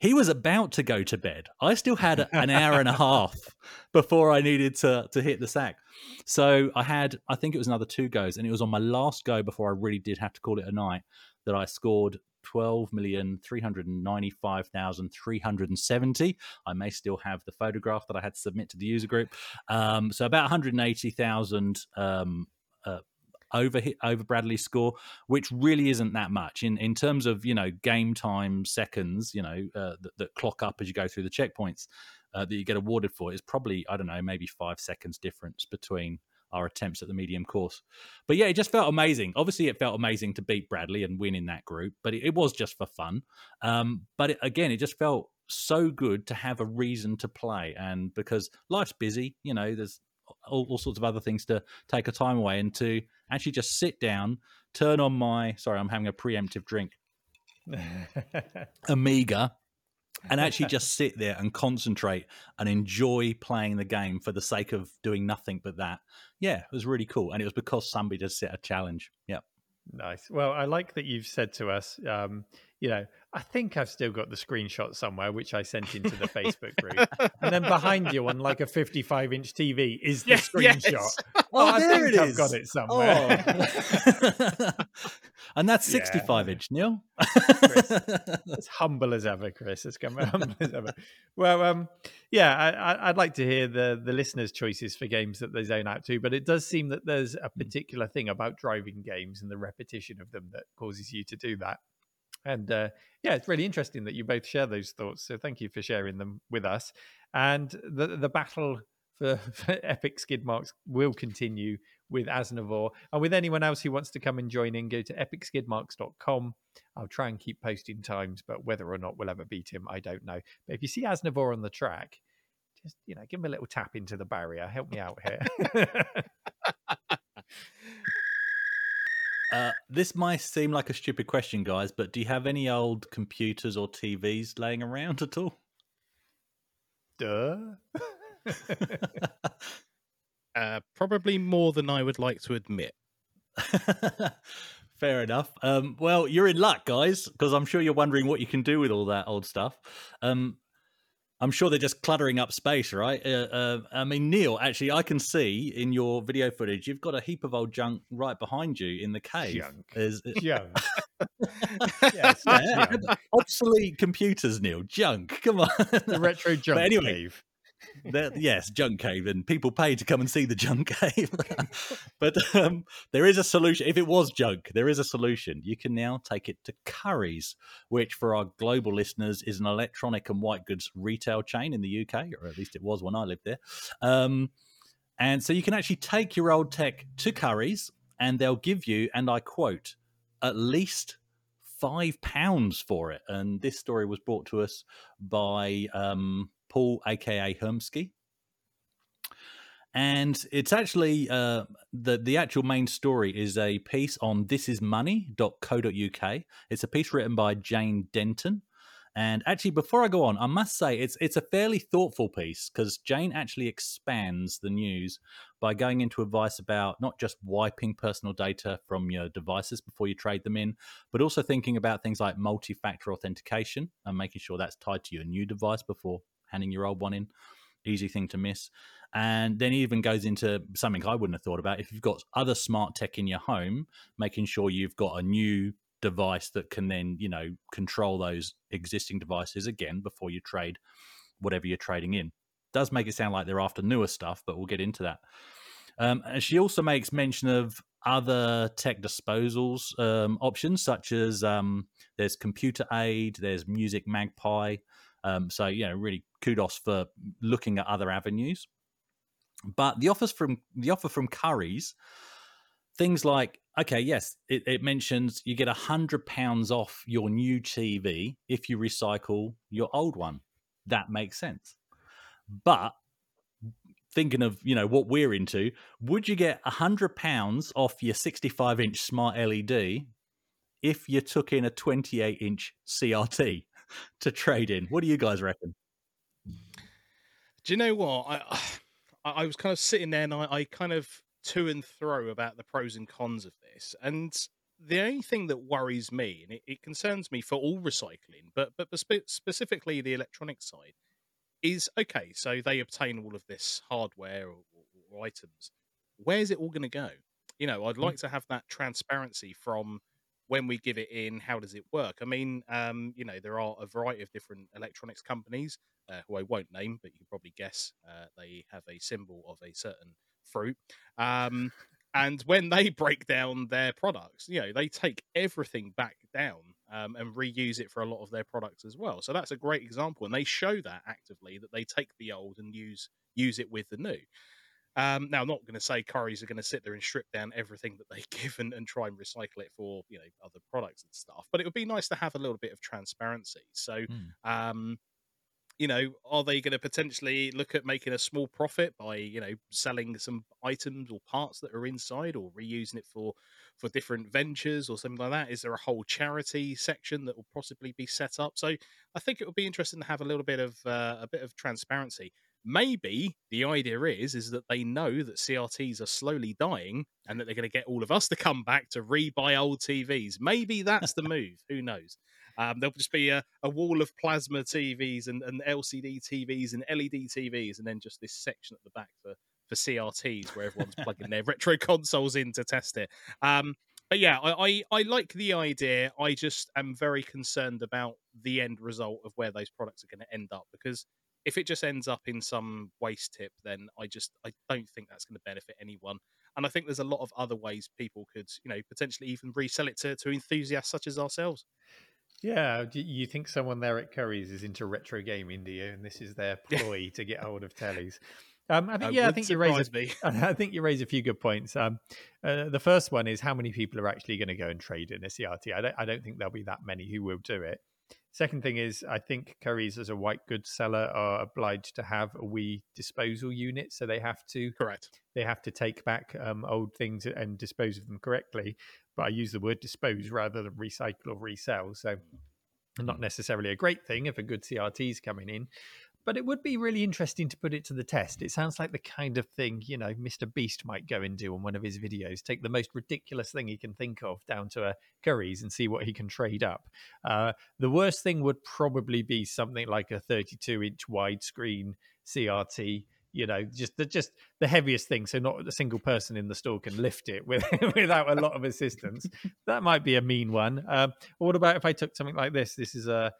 F: He was about to go to bed. I still had an hour and a [LAUGHS] half before I needed to to hit the sack. So I had, I think it was another two goes, and it was on my last go before I really did have to call it a night that I scored twelve million three hundred ninety five thousand three hundred seventy. I may still have the photograph that I had to submit to the user group. Um, so about one hundred eighty thousand um, uh, over over Bradley's score, which really isn't that much in in terms of you know game time seconds. You know uh, that, that, clock up as you go through the checkpoints uh, that you get awarded for is probably I don't know maybe five seconds difference between our attempts at the medium course. But yeah, it just felt amazing. Obviously, it felt amazing to beat Bradley and win in that group, but it, it was just for fun. Um, but it, again, it just felt so good to have a reason to play, and because life's busy, you know, there's all, all sorts of other things to take a time away and to actually just sit down, turn on my sorry, I'm having a preemptive drink. [LAUGHS] Amiga and actually [LAUGHS] just sit there and concentrate and enjoy playing the game for the sake of doing nothing but that. Yeah, it was really cool. And it was because somebody just set a challenge. Yeah.
A: Nice. Well, I like that you've said to us, um, you know, I think I've still got the screenshot somewhere, which I sent into the Facebook group. [LAUGHS] And then behind you on like a 55 inch TV is the [LAUGHS] screenshot. Yes.
F: Oh, I there
A: it
F: is.
A: I've got it somewhere.
F: Oh. [LAUGHS] and that's 65 yeah. inch, Neil.
A: as humble as ever, Chris. As humble as ever. Well, um, yeah, I, would like to hear the the listeners' choices for games that they zone out to, but it does seem that there's a particular thing about driving games and the repetition of them that causes you to do that. And uh, yeah, it's really interesting that you both share those thoughts. So thank you for sharing them with us. And the the battle for, [LAUGHS] for epic skid marks will continue with Asnivor and with anyone else who wants to come and join in. Go to epicskidmarks.com. I'll try and keep posting times, but whether or not we'll ever beat him, I don't know. But if you see Asnivor on the track, just you know, give him a little tap into the barrier. Help me out here. [LAUGHS]
F: Uh, this might seem like a stupid question, guys, but do you have any old computers or TVs laying around at all?
A: Duh. [LAUGHS] [LAUGHS]
G: uh, probably more than I would like to admit. [LAUGHS]
F: Fair enough. Um, well, you're in luck, guys, because I'm sure you're wondering what you can do with all that old stuff. Um, I'm sure they're just cluttering up space, right? Uh, uh, I mean, Neil, actually, I can see in your video footage you've got a heap of old junk right behind you in the cave.
A: Junk. Is,
F: junk. [LAUGHS] yes, junk. Obsolete computers, Neil. Junk. Come on.
A: The retro junk but anyway, cave
F: yes, junk cave, and people pay to come and see the junk [LAUGHS] cave. [LAUGHS] but um, there is a solution. If it was junk, there is a solution. You can now take it to Currys, which for our global listeners is an electronic and white goods retail chain in the UK, or at least it was when I lived there. Um, and so you can actually take your old tech to Currys, and they'll give you, and I quote, at least five pounds for it. And this story was brought to us by um, Paul, aka Hermsky. And it's actually uh, the the actual main story is a piece on thisismoney.co.uk. It's a piece written by Jane Denton. And actually, before I go on, I must say it's it's a fairly thoughtful piece because Jane actually expands the news by going into advice about not just wiping personal data from your devices before you trade them in, but also thinking about things like multi-factor authentication and making sure that's tied to your new device before handing your old one in. Easy thing to miss. And then he even goes into something I wouldn't have thought about. If you've got other smart tech in your home, making sure you've got a new device that can then, you know, control those existing devices again before you trade whatever you're trading in. Does make it sound like they're after newer stuff, but we'll get into that. Um, and she also makes mention of other tech disposals um, options, such as um, there's computer aid, there's Music Magpie. Um, so, you know, really kudos for looking at other avenues. But the offers from the offer from Currys, things like okay, yes, it, it mentions you get a hundred pounds off your new TV if you recycle your old one. That makes sense. But thinking of you know what we're into, would you get a hundred pounds off your sixty-five inch smart LED if you took in a twenty-eight inch CRT [LAUGHS] to trade in? What do you guys reckon?
G: Do you know what [SIGHS] I? I was kind of sitting there and I, I kind of to and throw about the pros and cons of this. And the only thing that worries me, and it, it concerns me for all recycling, but but spe- specifically the electronic side, is okay. So they obtain all of this hardware or, or, or items. Where's it all going to go? You know, I'd like to have that transparency from when we give it in. How does it work? I mean, um, you know, there are a variety of different electronics companies uh, who I won't name, but you can probably guess uh, they have a symbol of a certain fruit. Um, [LAUGHS] and when they break down their products, you know, they take everything back down um, and reuse it for a lot of their products as well. So that's a great example, and they show that actively that they take the old and use use it with the new. Um, now, I'm not going to say Currys are going to sit there and strip down everything that they [LAUGHS] give and, and, try and recycle it for you know other products and stuff, but it would be nice to have a little bit of transparency. So, mm. um, you know, are they going to potentially look at making a small profit by, you know, selling some items or parts that are inside or reusing it for for different ventures or something like that? Is there a whole charity section that will possibly be set up? So I think it would be interesting to have a little bit of uh, a bit of transparency. Maybe the idea is is that they know that CRTs are slowly dying and that they're going to get all of us to come back to rebuy old TVs. Maybe that's the move. [LAUGHS] Who knows? Um, there'll just be a, a, wall of plasma TVs and, and LCD TVs and LED TVs, and then just this section at the back for for CRTs where everyone's plugging their [LAUGHS] retro consoles in to test it. Um, but yeah, I, I, I like the idea. I just am very concerned about the end result of where those products are going to end up because if it just ends up in some waste tip, then I just I don't think that's going to benefit anyone. And I think there's a lot of other ways people could, you know, potentially even resell it to, to enthusiasts such as ourselves.
A: Yeah, you think someone there at Currys is into retro gaming, do you? And this is their [LAUGHS] ploy to get hold of tellies. Um, I think, yeah, I think you raise. A, [LAUGHS] I think you raise a few good points. Um, uh, the first one is how many people are actually going to go and trade in a CRT. I don't. I don't think there'll be that many who will do it. Second thing is, I think Currys as a white goods seller are obliged to have a WEEE disposal unit, so they have to
G: correct.
A: They have to take back um, old things and dispose of them correctly. But I use the word dispose rather than recycle or resell. So not necessarily a great thing if a good CRT is coming in but it would be really interesting to put it to the test. It sounds like the kind of thing, you know, Mr. Beast might go and do on one of his videos. Take the most ridiculous thing he can think of down to a Currys and see what he can trade up. Uh, the worst thing would probably be something like a 32 inch widescreen CRT. You know, just the just the heaviest thing, so not a single person in the store can lift it with, [LAUGHS] without a lot of assistance. that might be a mean one. Um, what about if I took something like this? This is a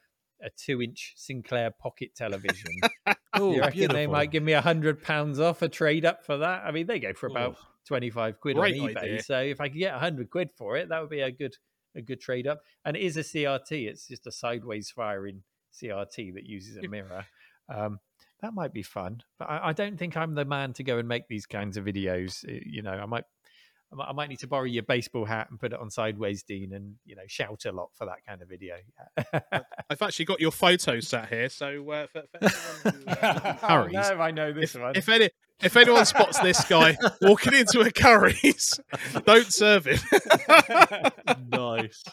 A: a two inch Sinclair pocket television. [LAUGHS] oh, you reckon beautiful. they might give me a hundred pounds off a trade up for that? I mean, they go for about Ooh. twenty five quid on eBay. Idea. So if I could get a hundred quid for it, that would be a good a good trade up. And it is a CRT. It's just a sideways firing CRT that uses a mirror. Um, that might be fun, but I, I, don't think I'm the man to go and make these kinds of videos. You know, I might I might need to borrow your baseball hat and put it on sideways, Dean, and you know shout a lot for that kind of video.
G: I've [LAUGHS] actually got your photos sat here, so uh, for, for who, uh, [LAUGHS] oh,
A: no, I know this
G: if,
A: one.
G: If any if anyone spots this guy [LAUGHS] walking into a Currys, don't serve him.
F: nice.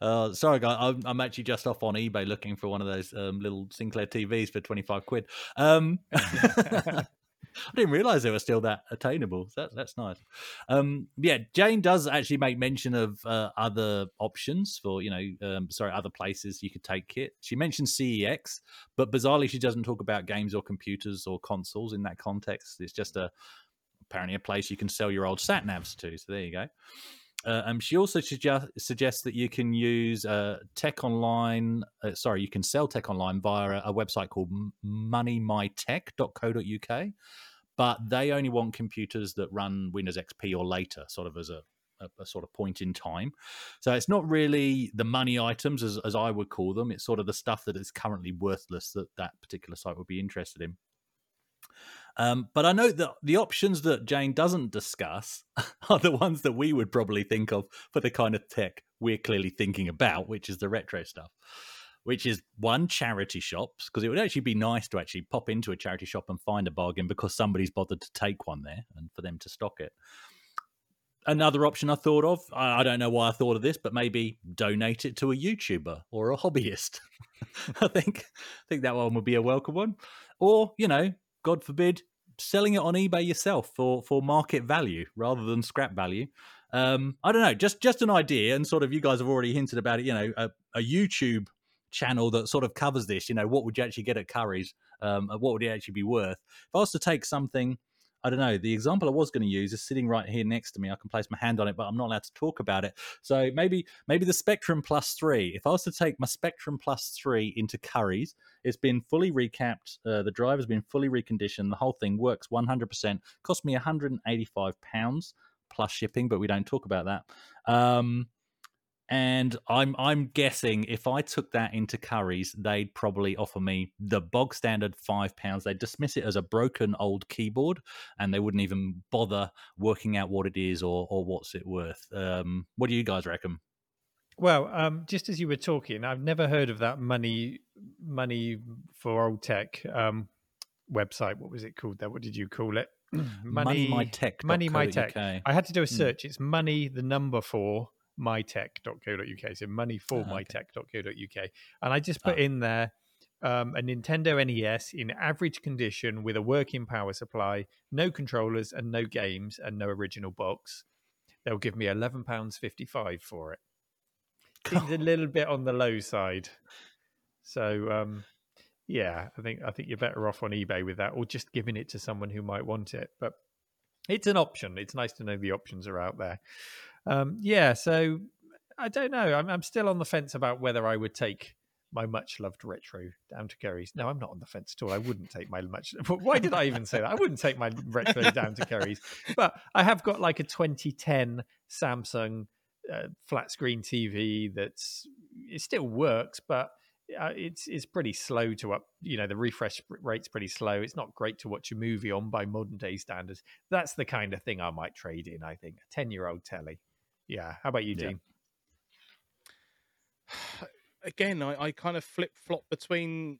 F: Uh, sorry, guys. I'm, I'm, actually just off on eBay looking for one of those um, little Sinclair TVs for 25 quid. Um, I didn't realize they were still that attainable. That, that's nice. Um, yeah, Jane does actually make mention of uh, other options for, you know, um, sorry, other places you could take it. She mentioned CEX, but bizarrely, she doesn't talk about games or computers or consoles in that context. It's just a apparently a place you can sell your old sat navs to. So there you go. Uh, um, she also suggest, suggests that you can use uh, Tech Online. Uh, sorry, you can sell Tech Online via a, a website called moneymytech.co.uk, but they only want computers that run Windows XP or later, sort of as a, a, a, sort of point in time. So it's not really the money items, as, as I would call them. It's sort of the stuff that is currently worthless that that particular site would be interested in. Um, but I know that the options that Jane doesn't discuss [LAUGHS] are the ones that we would probably think of for the kind of tech we're clearly thinking about, which is the retro stuff. Which is one charity shops because it would actually be nice to actually pop into a charity shop and find a bargain because somebody's bothered to take one there and for them to stock it. Another option I thought of, I don't know why I thought of this, but maybe donate it to a YouTuber or a hobbyist. [LAUGHS] I think I think that one would be a welcome one. Or, you know, God forbid, selling it on eBay yourself for for market value rather than scrap value. Um, I don't know, just just an idea, and sort of you guys have already hinted about it. You know, a, a YouTube channel that sort of covers this. You know, what would you actually get at Currys? Um, what would it actually be worth? If I was to take something I don't know. The example I was going to use is sitting right here next to me. I can place my hand on it, but I'm not allowed to talk about it. So maybe maybe the Spectrum Plus three. If I was to take my Spectrum Plus three into Currys, it's been fully recapped. Uh, the driver's been fully reconditioned. The whole thing works 100%. Cost me 185 pounds plus shipping, but we don't talk about that. Um, and I'm I'm guessing if I took that into Currys, they'd probably offer me the bog standard five pounds. They'd dismiss it as a broken old keyboard, and they wouldn't even bother working out what it is or or what's it worth. Um, what do you guys reckon?
A: Well, um, just as you were talking, I've never heard of that money money for old tech um, website. What was it called? There, what did you call it? [CLEARS THROAT]
F: money, money my tech.
A: Money my tech. I had to do a hmm. search. Mm. It's money the number four mytech.co.uk. So money for oh, mytech.co.uk. And I just put oh. in there um, a Nintendo NES in average condition with a working power supply, no controllers and no games and no original box. They'll give me £11.55 for it. Seems a little bit on the low side. So um, yeah, I think I think you're better off on eBay with that, or just giving it to someone who might want it. But it's an option. It's nice to know the options are out there. Um, yeah, so I don't know. I'm, I'm still on the fence about whether I would take my much loved retro down to Currys. No, I'm not on the fence at all. I wouldn't take my much. [LAUGHS] Why did I even say that? I wouldn't take my retro down to Currys. But I have got like a 2010 Samsung uh, flat screen TV that's it still works, but uh, it's it's pretty slow to up. You know, the refresh rate's pretty slow. It's not great to watch a movie on by modern day standards. That's the kind of thing I might trade in. I think a 10 year old telly. Yeah. How about you, yeah. Dean? [SIGHS]
G: Again, I, I kind of flip flop between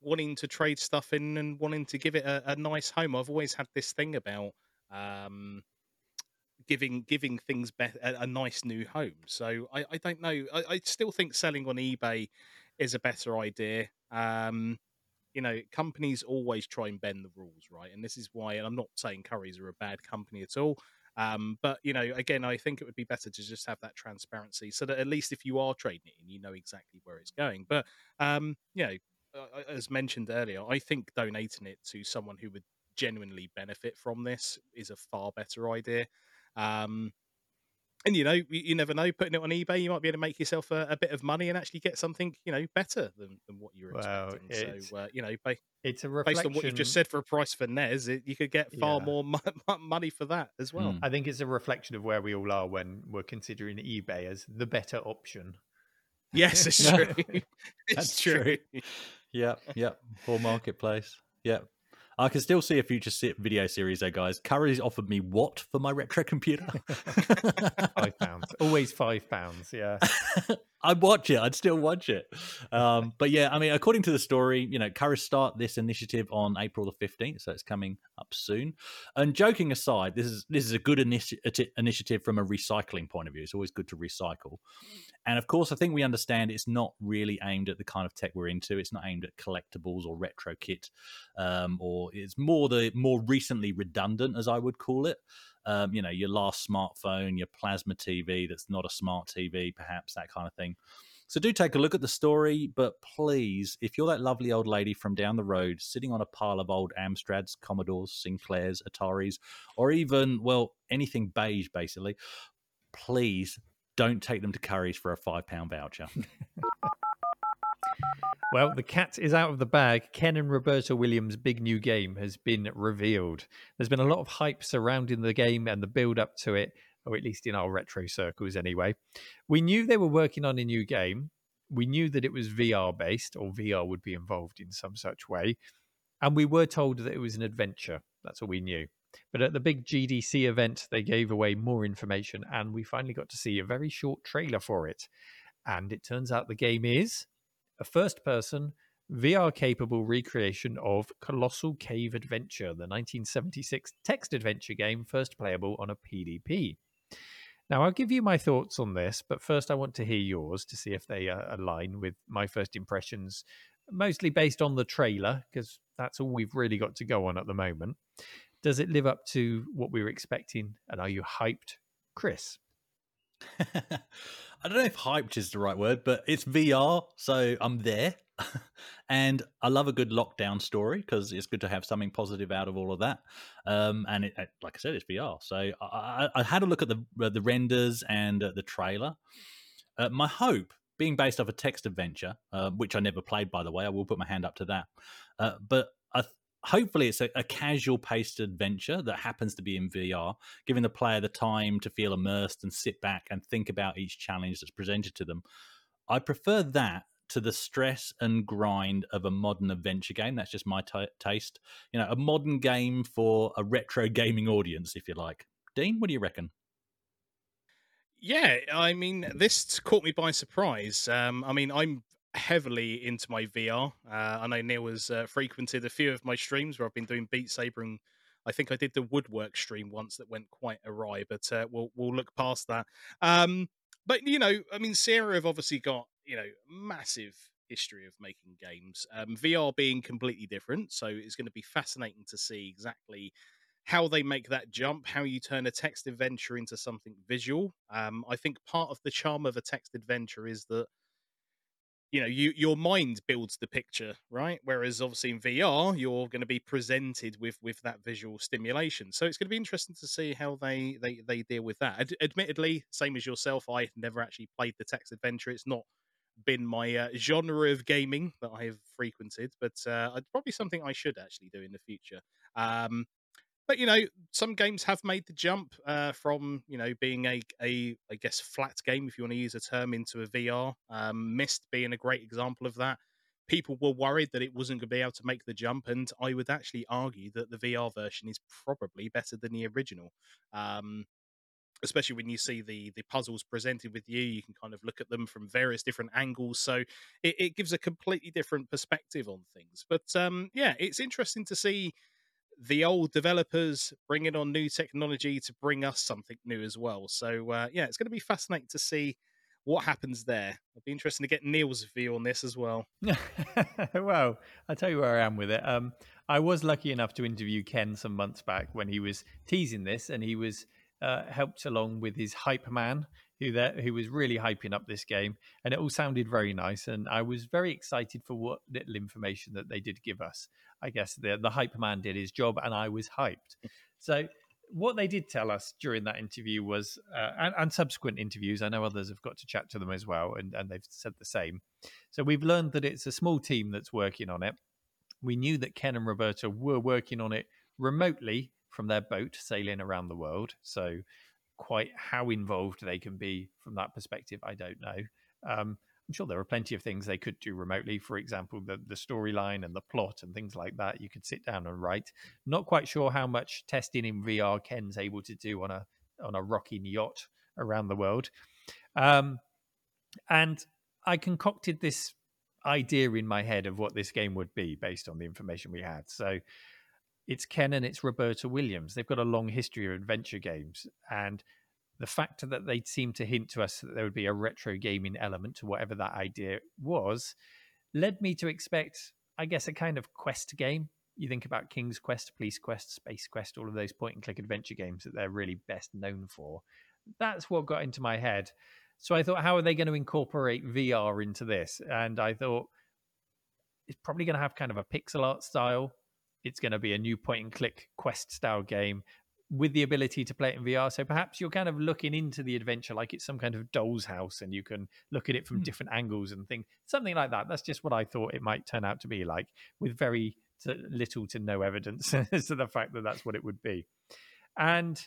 G: wanting to trade stuff in and wanting to give it a, a nice home. I've always had this thing about um, giving giving things be- a, a, nice new home. So I, I don't know. I, I, still think selling on eBay is a better idea. Um, you know, companies always try and bend the rules, right? And this is why. And I'm not saying Currys are a bad company at all. Um, but you know, again, I think it would be better to just have that transparency, so that at least if you are trading it in, you know exactly where it's going. But um, you know, as mentioned earlier, I think donating it to someone who would genuinely benefit from this is a far better idea. Um, and you know, you, never know. Putting it on eBay, you might be able to make yourself a, a bit of money and actually get something, you know, better than, than what you were well, expecting. So, uh, you know, by,
A: it's a
G: reflection... based on what you just said for a price for NES, it, you could get far yeah. more [LAUGHS] mo- money for that as well.
A: Mm. I think it's a reflection of where we all are when we're considering eBay as the better option.
G: Yes, it's [LAUGHS] true. [LAUGHS] it's
F: That's true. true. Yeah, yeah. For marketplace. Yeah. I can still see a future video series there, guys. Currys offered me what for my retro computer? [LAUGHS]
A: five pounds. Always five pounds. Yeah. [LAUGHS]
F: I'd watch it. I'd still watch it. Um, but yeah, I mean, according to the story, you know, Currys start this initiative on April the fifteenth, so it's coming up soon. And joking aside, this is this is a good initi- initiative from a recycling point of view. It's always good to recycle. And of course, I think we understand it's not really aimed at the kind of tech we're into. It's not aimed at collectibles or retro kit, um, or it's more the more recently redundant, as I would call it um, you know, your last smartphone, your plasma TV that's not a smart TV, perhaps that kind of thing. So do take a look at the story, but please, if you're that lovely old lady from down the road sitting on a pile of old Amstrads, Commodores, Sinclairs, Ataris, or even, well, anything beige basically, please don't take them to Currys for a five pound voucher. [LAUGHS]
A: Well, the cat is out of the bag. Ken and Roberta Williams' big new game has been revealed. There's been a lot of hype surrounding the game and the build up to it, or at least in our retro circles anyway. We knew they were working on a new game. We knew that it was VR based, or VR would be involved in some such way. And we were told that it was an adventure. That's all we knew. But at the big GDC event, they gave away more information, and we finally got to see a very short trailer for it. And it turns out the game is a first person, VR capable recreation of Colossal Cave Adventure, the 1976 text adventure game first playable on a PDP. Now, I'll give you my thoughts on this, but first I want to hear yours to see if they uh, align with my first impressions, mostly based on the trailer, because that's all we've really got to go on at the moment. Does it live up to what we were expecting? And are you hyped, Chris? [LAUGHS]
F: I don't know if hyped is the right word, but it's VR, so I'm there. [LAUGHS] and I love a good lockdown story because it's good to have something positive out of all of that. Um, and it, like I said, it's VR. So I, I had a look at the uh, the renders and uh, the trailer. Uh, my hope, being based off a text adventure, uh, which I never played, by the way, I will put my hand up to that. Uh, but hopefully it's a, a, casual paced adventure that happens to be in VR, giving the player the time to feel immersed and sit back and think about each challenge that's presented to them. I prefer that to the stress and grind of a modern adventure game. That's just my t- taste. You know, a modern game for a retro [LAUGHS] gaming audience, if you like. Dean, what do you reckon?
G: Yeah, I mean, this caught me by surprise. Um, I mean, I'm heavily into my VR. Uh, I know Neil has uh, frequented a few of my streams where I've been doing Beat Saber, and I think I did the Woodwork stream once that went quite awry, but uh, we'll we'll look past that. Um, but you know, I mean, Sierra have obviously got you know massive history of making games. Um, VR being completely different, so it's going to be fascinating to see exactly how they make that jump, how you turn a text adventure into something visual. Um, I think part of the charm of a text adventure is that you know you your mind builds the picture right? Whereas obviously in vr you're going to be presented with with that visual stimulation. So it's going to be interesting to see how they they they deal with that. Ad- admittedly same as yourself i never actually played the text adventure. It's not been my uh, genre of gaming that i have frequented but uh, probably something i should actually do in the future. Um but you know, some games have made the jump uh, from you know being a a I guess flat game, if you want to use a term, into a VR. Um, Myst being a great example of that. People were worried that it wasn't going to be able to make the jump, and I would actually argue that the VR version is probably better than the original. Um, especially when you see the the puzzles presented with you you can kind of look at them from various different angles so it, it gives a completely different perspective on things but um yeah it's interesting to see the old developers bringing on new technology to bring us something new as well. So uh, yeah, it's going to be fascinating to see what happens there. It'll be interesting to get Neil's view on this as well. [LAUGHS]
A: well, I'll tell you where I am with it. Um, I was lucky enough to interview Ken some months back when he was teasing this, and he was uh, helped along with his hype man, who there who was really hyping up this game, and it all sounded very nice. And I was very excited for what little information that they did give us. I guess the the hype man did his job, and I was hyped. So what they did tell us during that interview was, uh, and, and, subsequent interviews, I know others have got to chat to them as well, and, and they've said the same. So we've learned that it's a small team that's working on it. We knew that Ken and Roberta were working on it remotely from their boat sailing around the world. So quite how involved they can be from that perspective, I don't know. Um, I'm sure there are plenty of things they could do remotely. For example, the, the storyline and the plot and things like that. You could sit down and write. Not quite sure how much testing in VR Ken's able to do on a on a rocking yacht around the world. Um, And I concocted this idea in my head of what this game would be based on the information we had. So it's Ken and it's Roberta Williams. They've got a long history of adventure games. And the fact that they seemed to hint to us that there would be a retro gaming element to whatever that idea was led me to expect, I guess, a kind of quest game. You think about King's Quest, Police Quest, Space Quest, all of those point and click adventure games that they're really best known for. That's what got into my head. So I thought, how are they going to incorporate VR into this? And I thought it's probably going to have kind of a pixel art style. It's going to be a new point and click quest style game with the ability to play it in VR. So perhaps you're kind of looking into the adventure like it's some kind of doll's house and you can look at it from mm. different angles and think something like that. That's just what I thought it might turn out to be like with very little to no evidence [LAUGHS] as to the fact that that's what it would be. And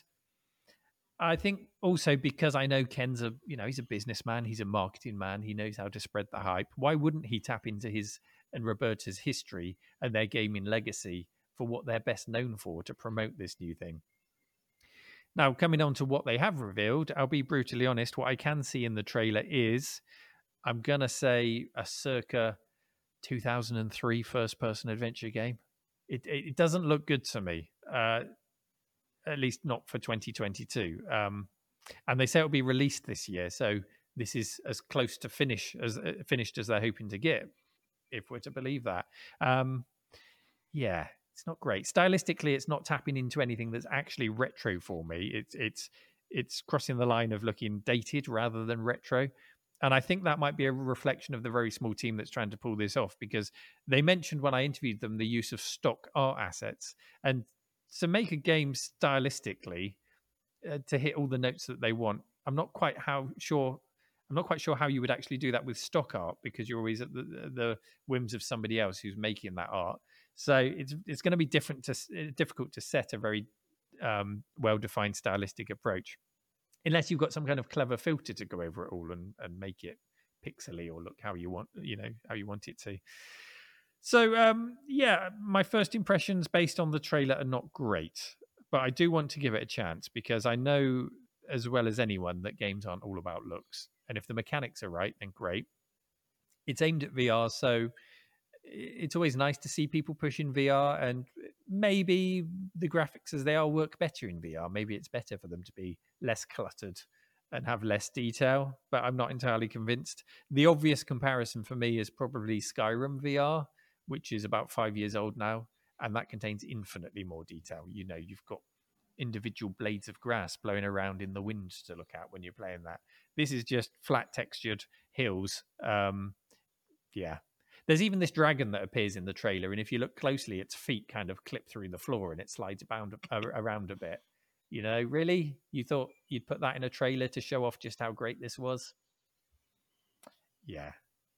A: I think also because I know Ken's a you know he's a businessman, he's a marketing man, he knows how to spread the hype. Why wouldn't he tap into his and Roberta's history and their gaming legacy for what they're best known for to promote this new thing? Now, coming on to what they have revealed, I'll be brutally honest. What I can see in the trailer is, I'm gonna say, a circa 2003 first-person adventure game. It it doesn't look good to me. Uh, at least not for 2022. Um, and they say it'll be released this year, so this is as close to finish as uh, finished as they're hoping to get, if we're to believe that. Um, yeah, it's not great. Stylistically, it's not tapping into anything that's actually retro for me. It's it's it's crossing the line of looking dated rather than retro. And I think that might be a reflection of the very small team that's trying to pull this off because they mentioned when I interviewed them the use of stock art assets. And to make a game stylistically uh, to hit all the notes that they want. I'm not quite how sure. I'm not quite sure how you would actually do that with stock art because you're always at the, the whims of somebody else who's making that art. So it's it's going to be different to uh, difficult to set a very um, well defined stylistic approach, unless you've got some kind of clever filter to go over it all and, and make it pixely or look how you want you know how you want it to. So um, yeah, my first impressions based on the trailer are not great, but I do want to give it a chance because I know as well as anyone that games aren't all about looks, and if the mechanics are right, then great. It's aimed at VR, so it's always nice to see people pushing VR, and maybe the graphics as they are work better in VR. Maybe it's better for them to be less cluttered and have less detail, but I'm not entirely convinced. The obvious comparison for me is probably Skyrim VR which is about five years old now, and that contains infinitely more detail. You know, you've got individual blades of grass blowing around in the wind to look at when you're playing that. This is just flat textured hills. Um, yeah. There's even this dragon that appears in the trailer, and if you look closely, its feet kind of clip through the floor and it slides around, around a bit. You know, really? You thought you'd put that in a trailer to show off just how great this was? Yeah,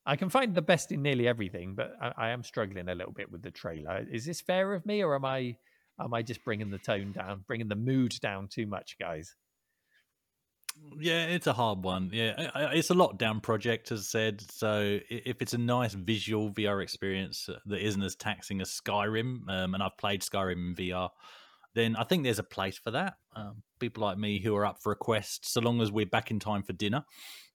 A: I can find the best in nearly everything, but I, I, am struggling a little bit with the trailer. Is this fair of me, or am I am I just bringing the tone down, bringing the mood down too much, guys?
F: Yeah, it's a hard one. Yeah, it's a lockdown project, as said. So if it's a nice visual VR experience that isn't as taxing as Skyrim, um, and I've played Skyrim in VR, then I think there's a place for that. Um, people like me who are up for a quest, so long as we're back in time for dinner,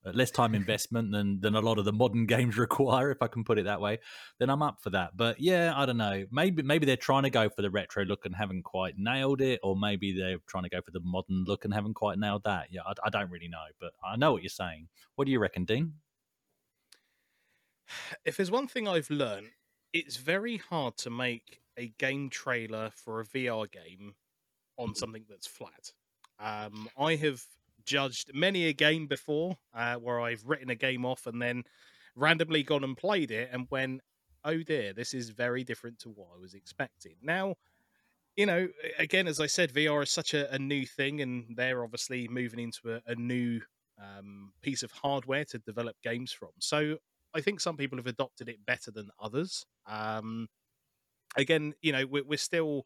F: uh, less time [LAUGHS] investment than than a lot of the modern [LAUGHS] games require, if I can put it that way, then I'm up for that. But yeah, I don't know. Maybe maybe they're trying to go for the retro look and haven't quite nailed it, or maybe they're trying to go for the modern look and haven't quite nailed that. Yeah, I, I don't really know, but I know what you're saying. What do you reckon, Dean?
G: If there's one thing I've learned, it's very hard to make a game trailer for a VR game on something that's flat. Um, I have judged many a game before uh, where I've written a game off and then randomly gone and played it and went, oh dear, this is very different to what I was expecting. Now, you know, again, as I said, VR is such a, a new thing, and they're obviously moving into a, a new um, piece of hardware to develop games from. So I think some people have adopted it better than others. Um, again, you know, we're, we're still,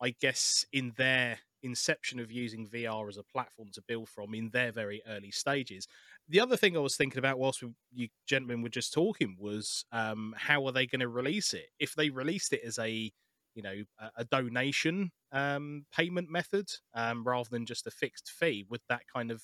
G: I guess, in their inception of using VR as a platform to build from in their very early stages. The other thing I was thinking about whilst we, you gentlemen were just talking was um, how are they going to release it? If they released it as a you know a, a donation um, payment method um, rather than just a fixed fee, would that kind of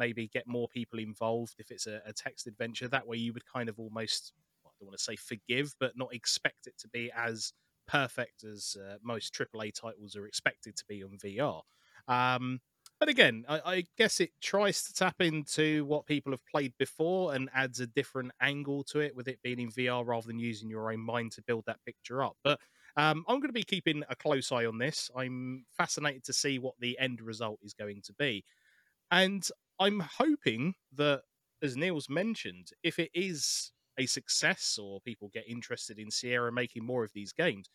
G: maybe get more people involved if it's a, a text adventure. That way, you would kind of almost I don't want to say forgive, but not expect it to be as perfect as uh, most AAA titles are expected to be on VR. Um, but again, I, I, guess it tries to tap into what people have played before and adds a different angle to it with it being in VR rather than using your own mind to build that picture up. But um, I'm going to be keeping a close eye on this. I'm fascinated to see what the end result is going to be. And I'm hoping that, as Neil's mentioned, if it is a success or people get interested in Sierra making more of these games,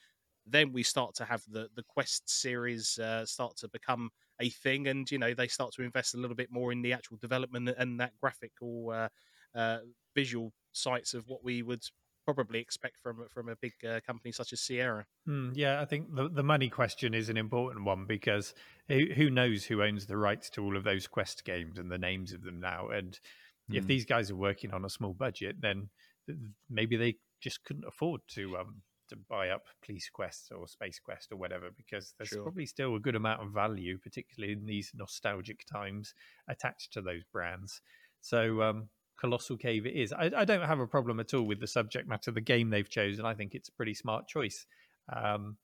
G: then we start to have the the Quest series uh, start to become a thing, and you know they start to invest a little bit more in the actual development and that graphical uh, uh, visual sites of what we would probably expect from from a big uh, company such as Sierra.
A: Mm, yeah, I think the the money question is an important one because who, who knows who owns the rights to all of those Quest games and the names of them now, and mm. if hmm. these guys are working on a small budget, then maybe they just couldn't afford to um, to buy up Police Quest or Space Quest or whatever, because there's sure. probably still a good amount of value, particularly in these nostalgic times, attached to those brands. So, um, Colossal Cave it is. I, I, don't have a problem at all with the subject matter, the game they've chosen. I think it's a pretty smart choice. Um,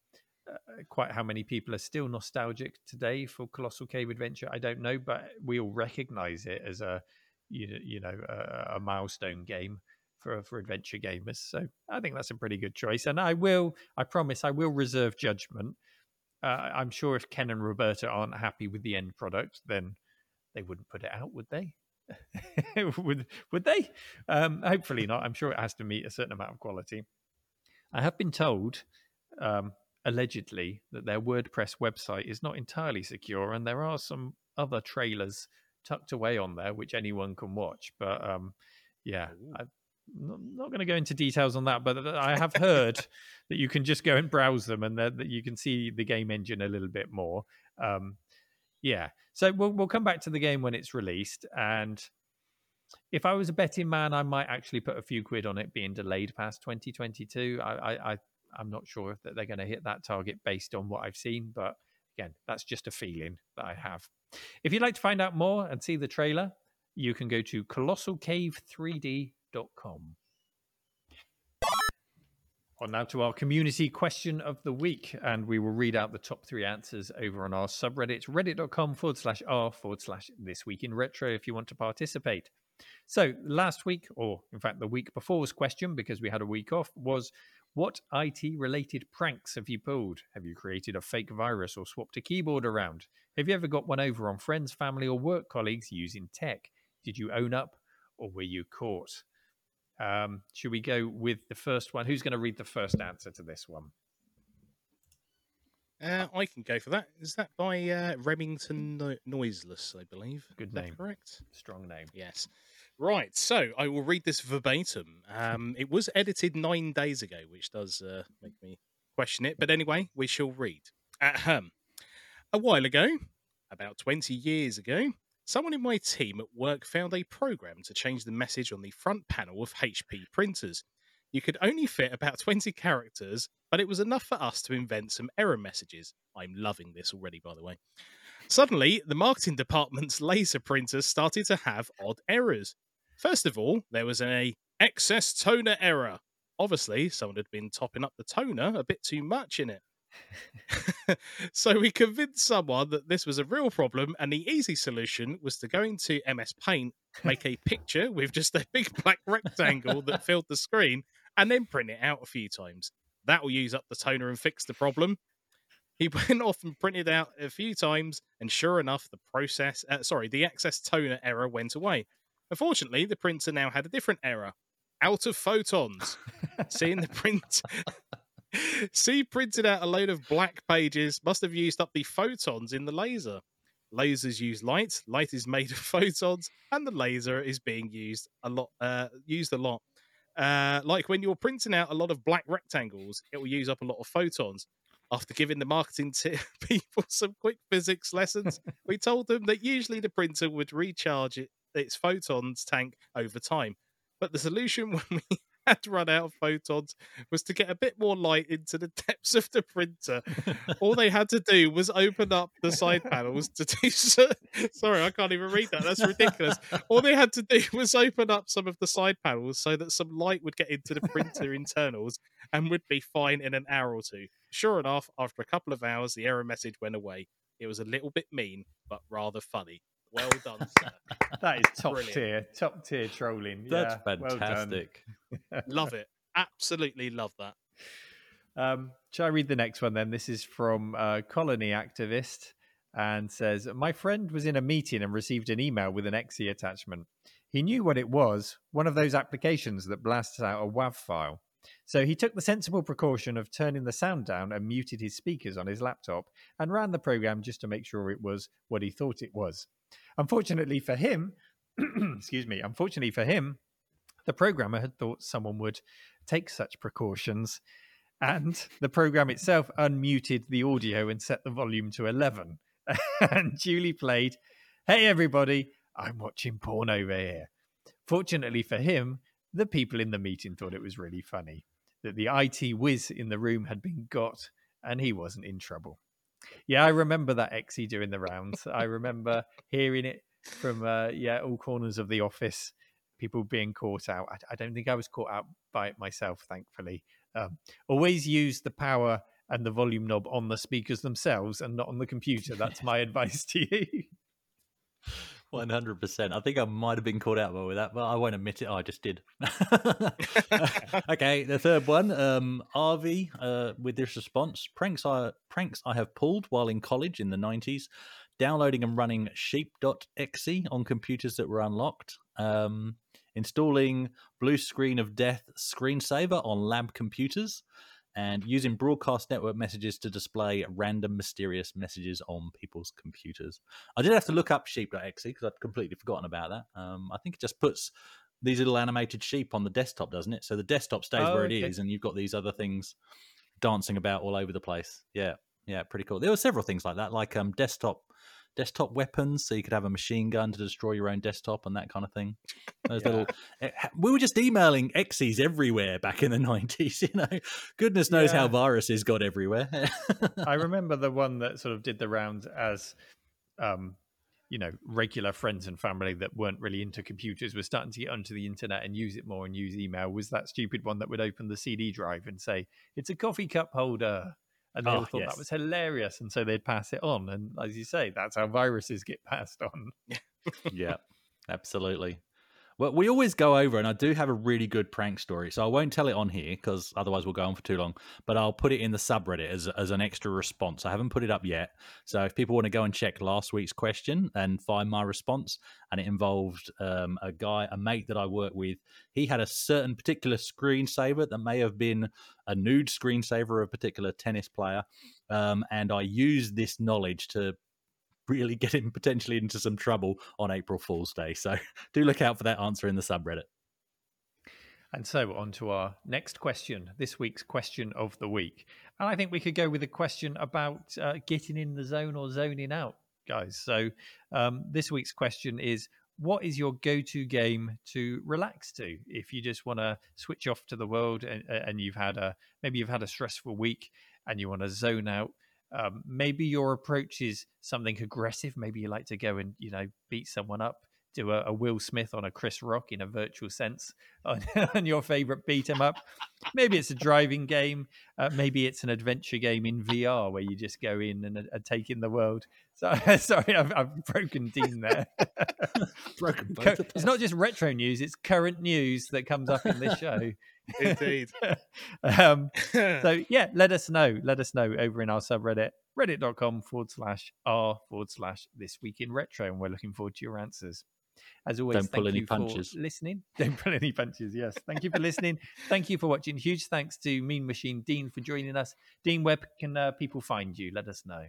A: uh, quite how many people are still nostalgic today for Colossal Cave Adventure, I don't know, but we all recognize it as a you, you know a, a milestone game for for adventure gamers. So I think that's a pretty good choice. And I will, I promise, I will reserve judgment. Uh, I'm sure if Ken and Roberta aren't happy with the end product, then they wouldn't put it out, would they? [LAUGHS] would would they? Um, hopefully not. I'm sure it has to meet a certain amount of quality. I have been told, um, allegedly, that their WordPress website is not entirely secure, and there are some other trailers tucked away on there which anyone can watch. But um, yeah, I, I'm not going to go into details on that, but I have heard [LAUGHS] that you can just go and browse them and that, that you can see the game engine a little bit more. Um, yeah, so we'll we'll come back to the game when it's released. And if I was a betting man, I might actually put a few quid on it being delayed past 2022. I, I, I I'm not sure that they're going to hit that target based on what I've seen, but again, that's just a feeling that I have. If you'd like to find out more and see the trailer, you can go to colossalcave3d on now to our community question of the week, and we will read out the top three answers over on our subreddit, reddit.com forward slash r forward slash this week in retro if you want to participate. So last week, or in fact the week before's question, because we had a week off, was what IT related pranks have you pulled? Have you created a fake virus or swapped a keyboard around? Have you ever got one over on friends, family, or work colleagues using tech? Did you own up or were you caught? Um, should we go with the first one? Who's going to read the first answer to this one?
G: Uh, I can go for that. Is that by uh, Remington no- Noiseless, I believe?
A: Good name.
G: correct?
A: Strong name.
G: Yes. Right. So I will read this verbatim. Um, it was edited nine days ago, which does uh, make me question it. But anyway, we shall read. A while ago, about 20 years ago, Someone in my team at work found a program to change the message on the front panel of HP printers. You could only fit about [LAUGHS] 20 characters, but it was enough for us to invent some error messages. I'm loving this already, by the way. Suddenly, the marketing [LAUGHS] department's laser printers started to have odd errors. First of all, there was a excess toner error. Obviously, someone had been topping up the toner a bit too much in it. [LAUGHS] so we convinced someone that this was a real problem, and the easy solution was to go into MS Paint, make a [LAUGHS] picture with just a big black rectangle that [LAUGHS] filled the screen, and then print it out a few times. That will use up the toner and fix the problem. He went off and printed out a few times, and sure enough, the process, uh, sorry, the excess toner error went away. Unfortunately, the printer now had a different error out of photons. Seeing the print C printed out a load of black pages, must have used up the photons in the laser. Lasers use light, light is made of [LAUGHS] photons, and the laser is being used a lot uh, used a lot. Uh, like when you're printing out a lot of black rectangles, it will use up a lot of photons. After giving the marketing [LAUGHS] t- people some quick physics lessons, [LAUGHS] we told them that usually the printer would recharge it, its photons tank over time. But the solution when we [LAUGHS] had run out of photons was to get a bit more light into the [LAUGHS] depths of the printer. All they had to do was open up the side panels to do so. [LAUGHS] Sorry, I can't even read that. That's ridiculous. All they had to do was open up some of the side panels so that some light would get into the printer internals and would be fine in an hour or two. Sure enough, after a couple of hours, the error message went away. It was a little bit mean, but rather funny. Well done, sir. [LAUGHS]
A: That is top
G: Brilliant.
A: tier, top tier trolling.
F: That's
A: yeah, well done.
F: fantastic. [LAUGHS]
G: Love it. Absolutely love that.
A: Um, shall I read the next one then? This is from uh, Colony Activist and says, My friend was in a meeting and received an email with an exe attachment. He knew what it was, one of those applications that blasts out a WAV file. So he took the sensible precaution of turning the sound down and muted his speakers on his laptop and ran the program just to make sure it was what he thought it was. Unfortunately for him, [CLEARS THROAT] excuse me, unfortunately for him, the programmer had thought someone would take such precautions and the program itself unmuted the audio and set the volume to 11 [LAUGHS] and Julie played hey everybody i'm watching porn over here. Fortunately for him the people in the meeting thought it was really funny that the it whiz in the room had been got and he wasn't in trouble yeah i remember that xe doing the rounds i remember hearing it from uh, yeah all corners of the office people being caught out I, I don't think i was caught out by it myself thankfully um, always use the power and the volume knob on the speakers themselves and not on the computer. That's my [LAUGHS] advice to you.
F: One hundred percent. I think I might have been caught out with that, but I won't admit it. I just did. [LAUGHS] [LAUGHS] okay, the third one, um, RV, uh, with this response: pranks I pranks I have pulled while in college in the nineties, downloading and running sheep.exe on computers that were unlocked, um, installing Blue Screen of Death screensaver on lab computers, and using broadcast network messages to display random mysterious messages on people's computers. I did have to look up sheep.exe because I'd completely forgotten about that. Um, I think it just puts these little animated sheep on the desktop, doesn't it? So the desktop stays
A: Oh,
F: where it is,
A: okay.
F: and you've got these other things dancing about all over the place. Yeah, yeah, pretty cool. There were several things like that, like um, desktop desktop weapons, so you could have a machine gun to destroy your own desktop and that kind of thing. Those little, eh, we were just emailing exes everywhere back in the [LAUGHS] nineties. You know, goodness knows how viruses got everywhere. [LAUGHS]
A: I remember the one that sort of did the rounds as, um, you know, regular friends and family that weren't really into computers were starting to get onto the internet and use it more and use email. Was that stupid one that would open the CD drive and say it's a coffee cup holder? And they all
F: Oh,
A: thought
F: yes.
A: that was hilarious, and so they'd pass it on. And as you say, that's how viruses get passed on. [LAUGHS]
F: yeah, absolutely. Well, we always go over, and I do have a really good prank story. So I won't tell it on here because otherwise we'll go on for too long. But I'll put it in the subreddit as as an extra response. I haven't put it up yet, so if people want to go and check last week's question and find my response, and it involved um, a guy, a mate that I work with. He had a certain particular screensaver that may have been a nude screensaver of a particular tennis player, um, and I used this knowledge to really get him potentially into some trouble on April Fool's Day. So [LAUGHS] do look out for that answer in the subreddit.
A: And so on to our next question, this week's question of the week. And I think we could go with a question about uh, getting in the zone or zoning out, guys. So um, this week's question is what is your go-to game to relax to if you just want to switch off to the world and, and you've had a maybe you've had a stressful week and you want to zone out um, maybe your approach is something aggressive. Maybe you like to go and you know beat someone up do a, a will smith on a chris rock in a virtual sense [LAUGHS] on, on your favorite beat 'em up. Maybe it's a driving game uh, maybe it's an adventure game in vr where you just go in and, and take in the world. So [LAUGHS] sorry i've, I've broken dean there. [LAUGHS]
F: Broken
A: it's not just retro news it's current news that comes up in this show
G: Indeed. [LAUGHS]
A: um, [LAUGHS] so yeah let us know let us know over in our subreddit reddit.com forward slash r forward slash this week in retro and we're looking forward to your answers as always
F: Don't pull
A: thank
F: any
A: you for
F: punches.
A: listening [LAUGHS] don't pull any punches yes thank you for listening thank you for watching huge thanks to mean machine dean for joining us dean where can uh, people find you let us know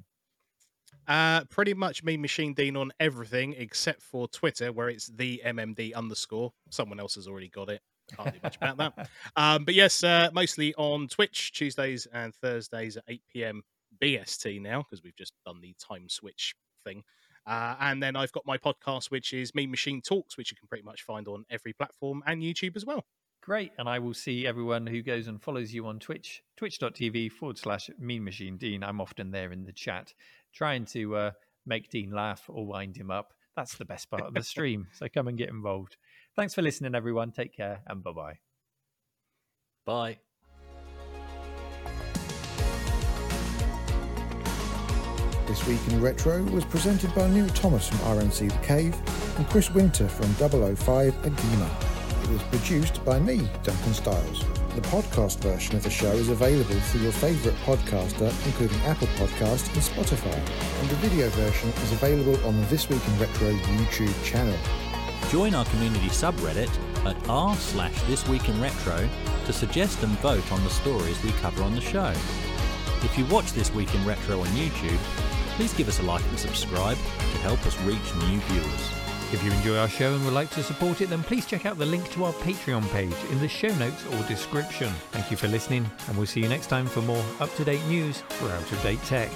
G: Uh, pretty much Mean Machine Dean, on everything except for Twitter, where it's the MMD underscore. Someone else has already got it. Can't do much about that. Um, but yes, uh, mostly on Twitch, Tuesdays and Thursdays at 8 p.m. BST now, because we've just done the time switch thing. Uh, and then I've got my podcast, which is Mean Machine Talks, which you can pretty much find on every platform and YouTube as well.
A: Great. And I will see everyone who goes and follows you on Twitch, twitch.tv forward slash mean machine Dean. I'm often there in the chat trying to uh, make Dean laugh or wind him up. That's the best part of the [LAUGHS] stream. So come and get involved. Thanks for listening, everyone. Take care and bye bye.
F: Bye.
H: This Week in Retro was presented by Neil Thomas from RMC The Cave and Chris Winter from 005 Agima. It was produced by me, Duncan Stiles. The podcast version of the show is available through your favourite podcaster, including Apple Podcast and Spotify. And the video version is available on the This Week in Retro YouTube channel.
F: Join our community subreddit at r slash this week in retro to suggest and vote on the stories we cover on the show. If you watch This Week in Retro on YouTube, please give us a like and subscribe to help us reach new viewers.
A: If you enjoy our show and would like to support it, then please check out the link to our Patreon page in the show notes or description. Thank you for listening, and we'll see you next time for more up to date news for out of date tech.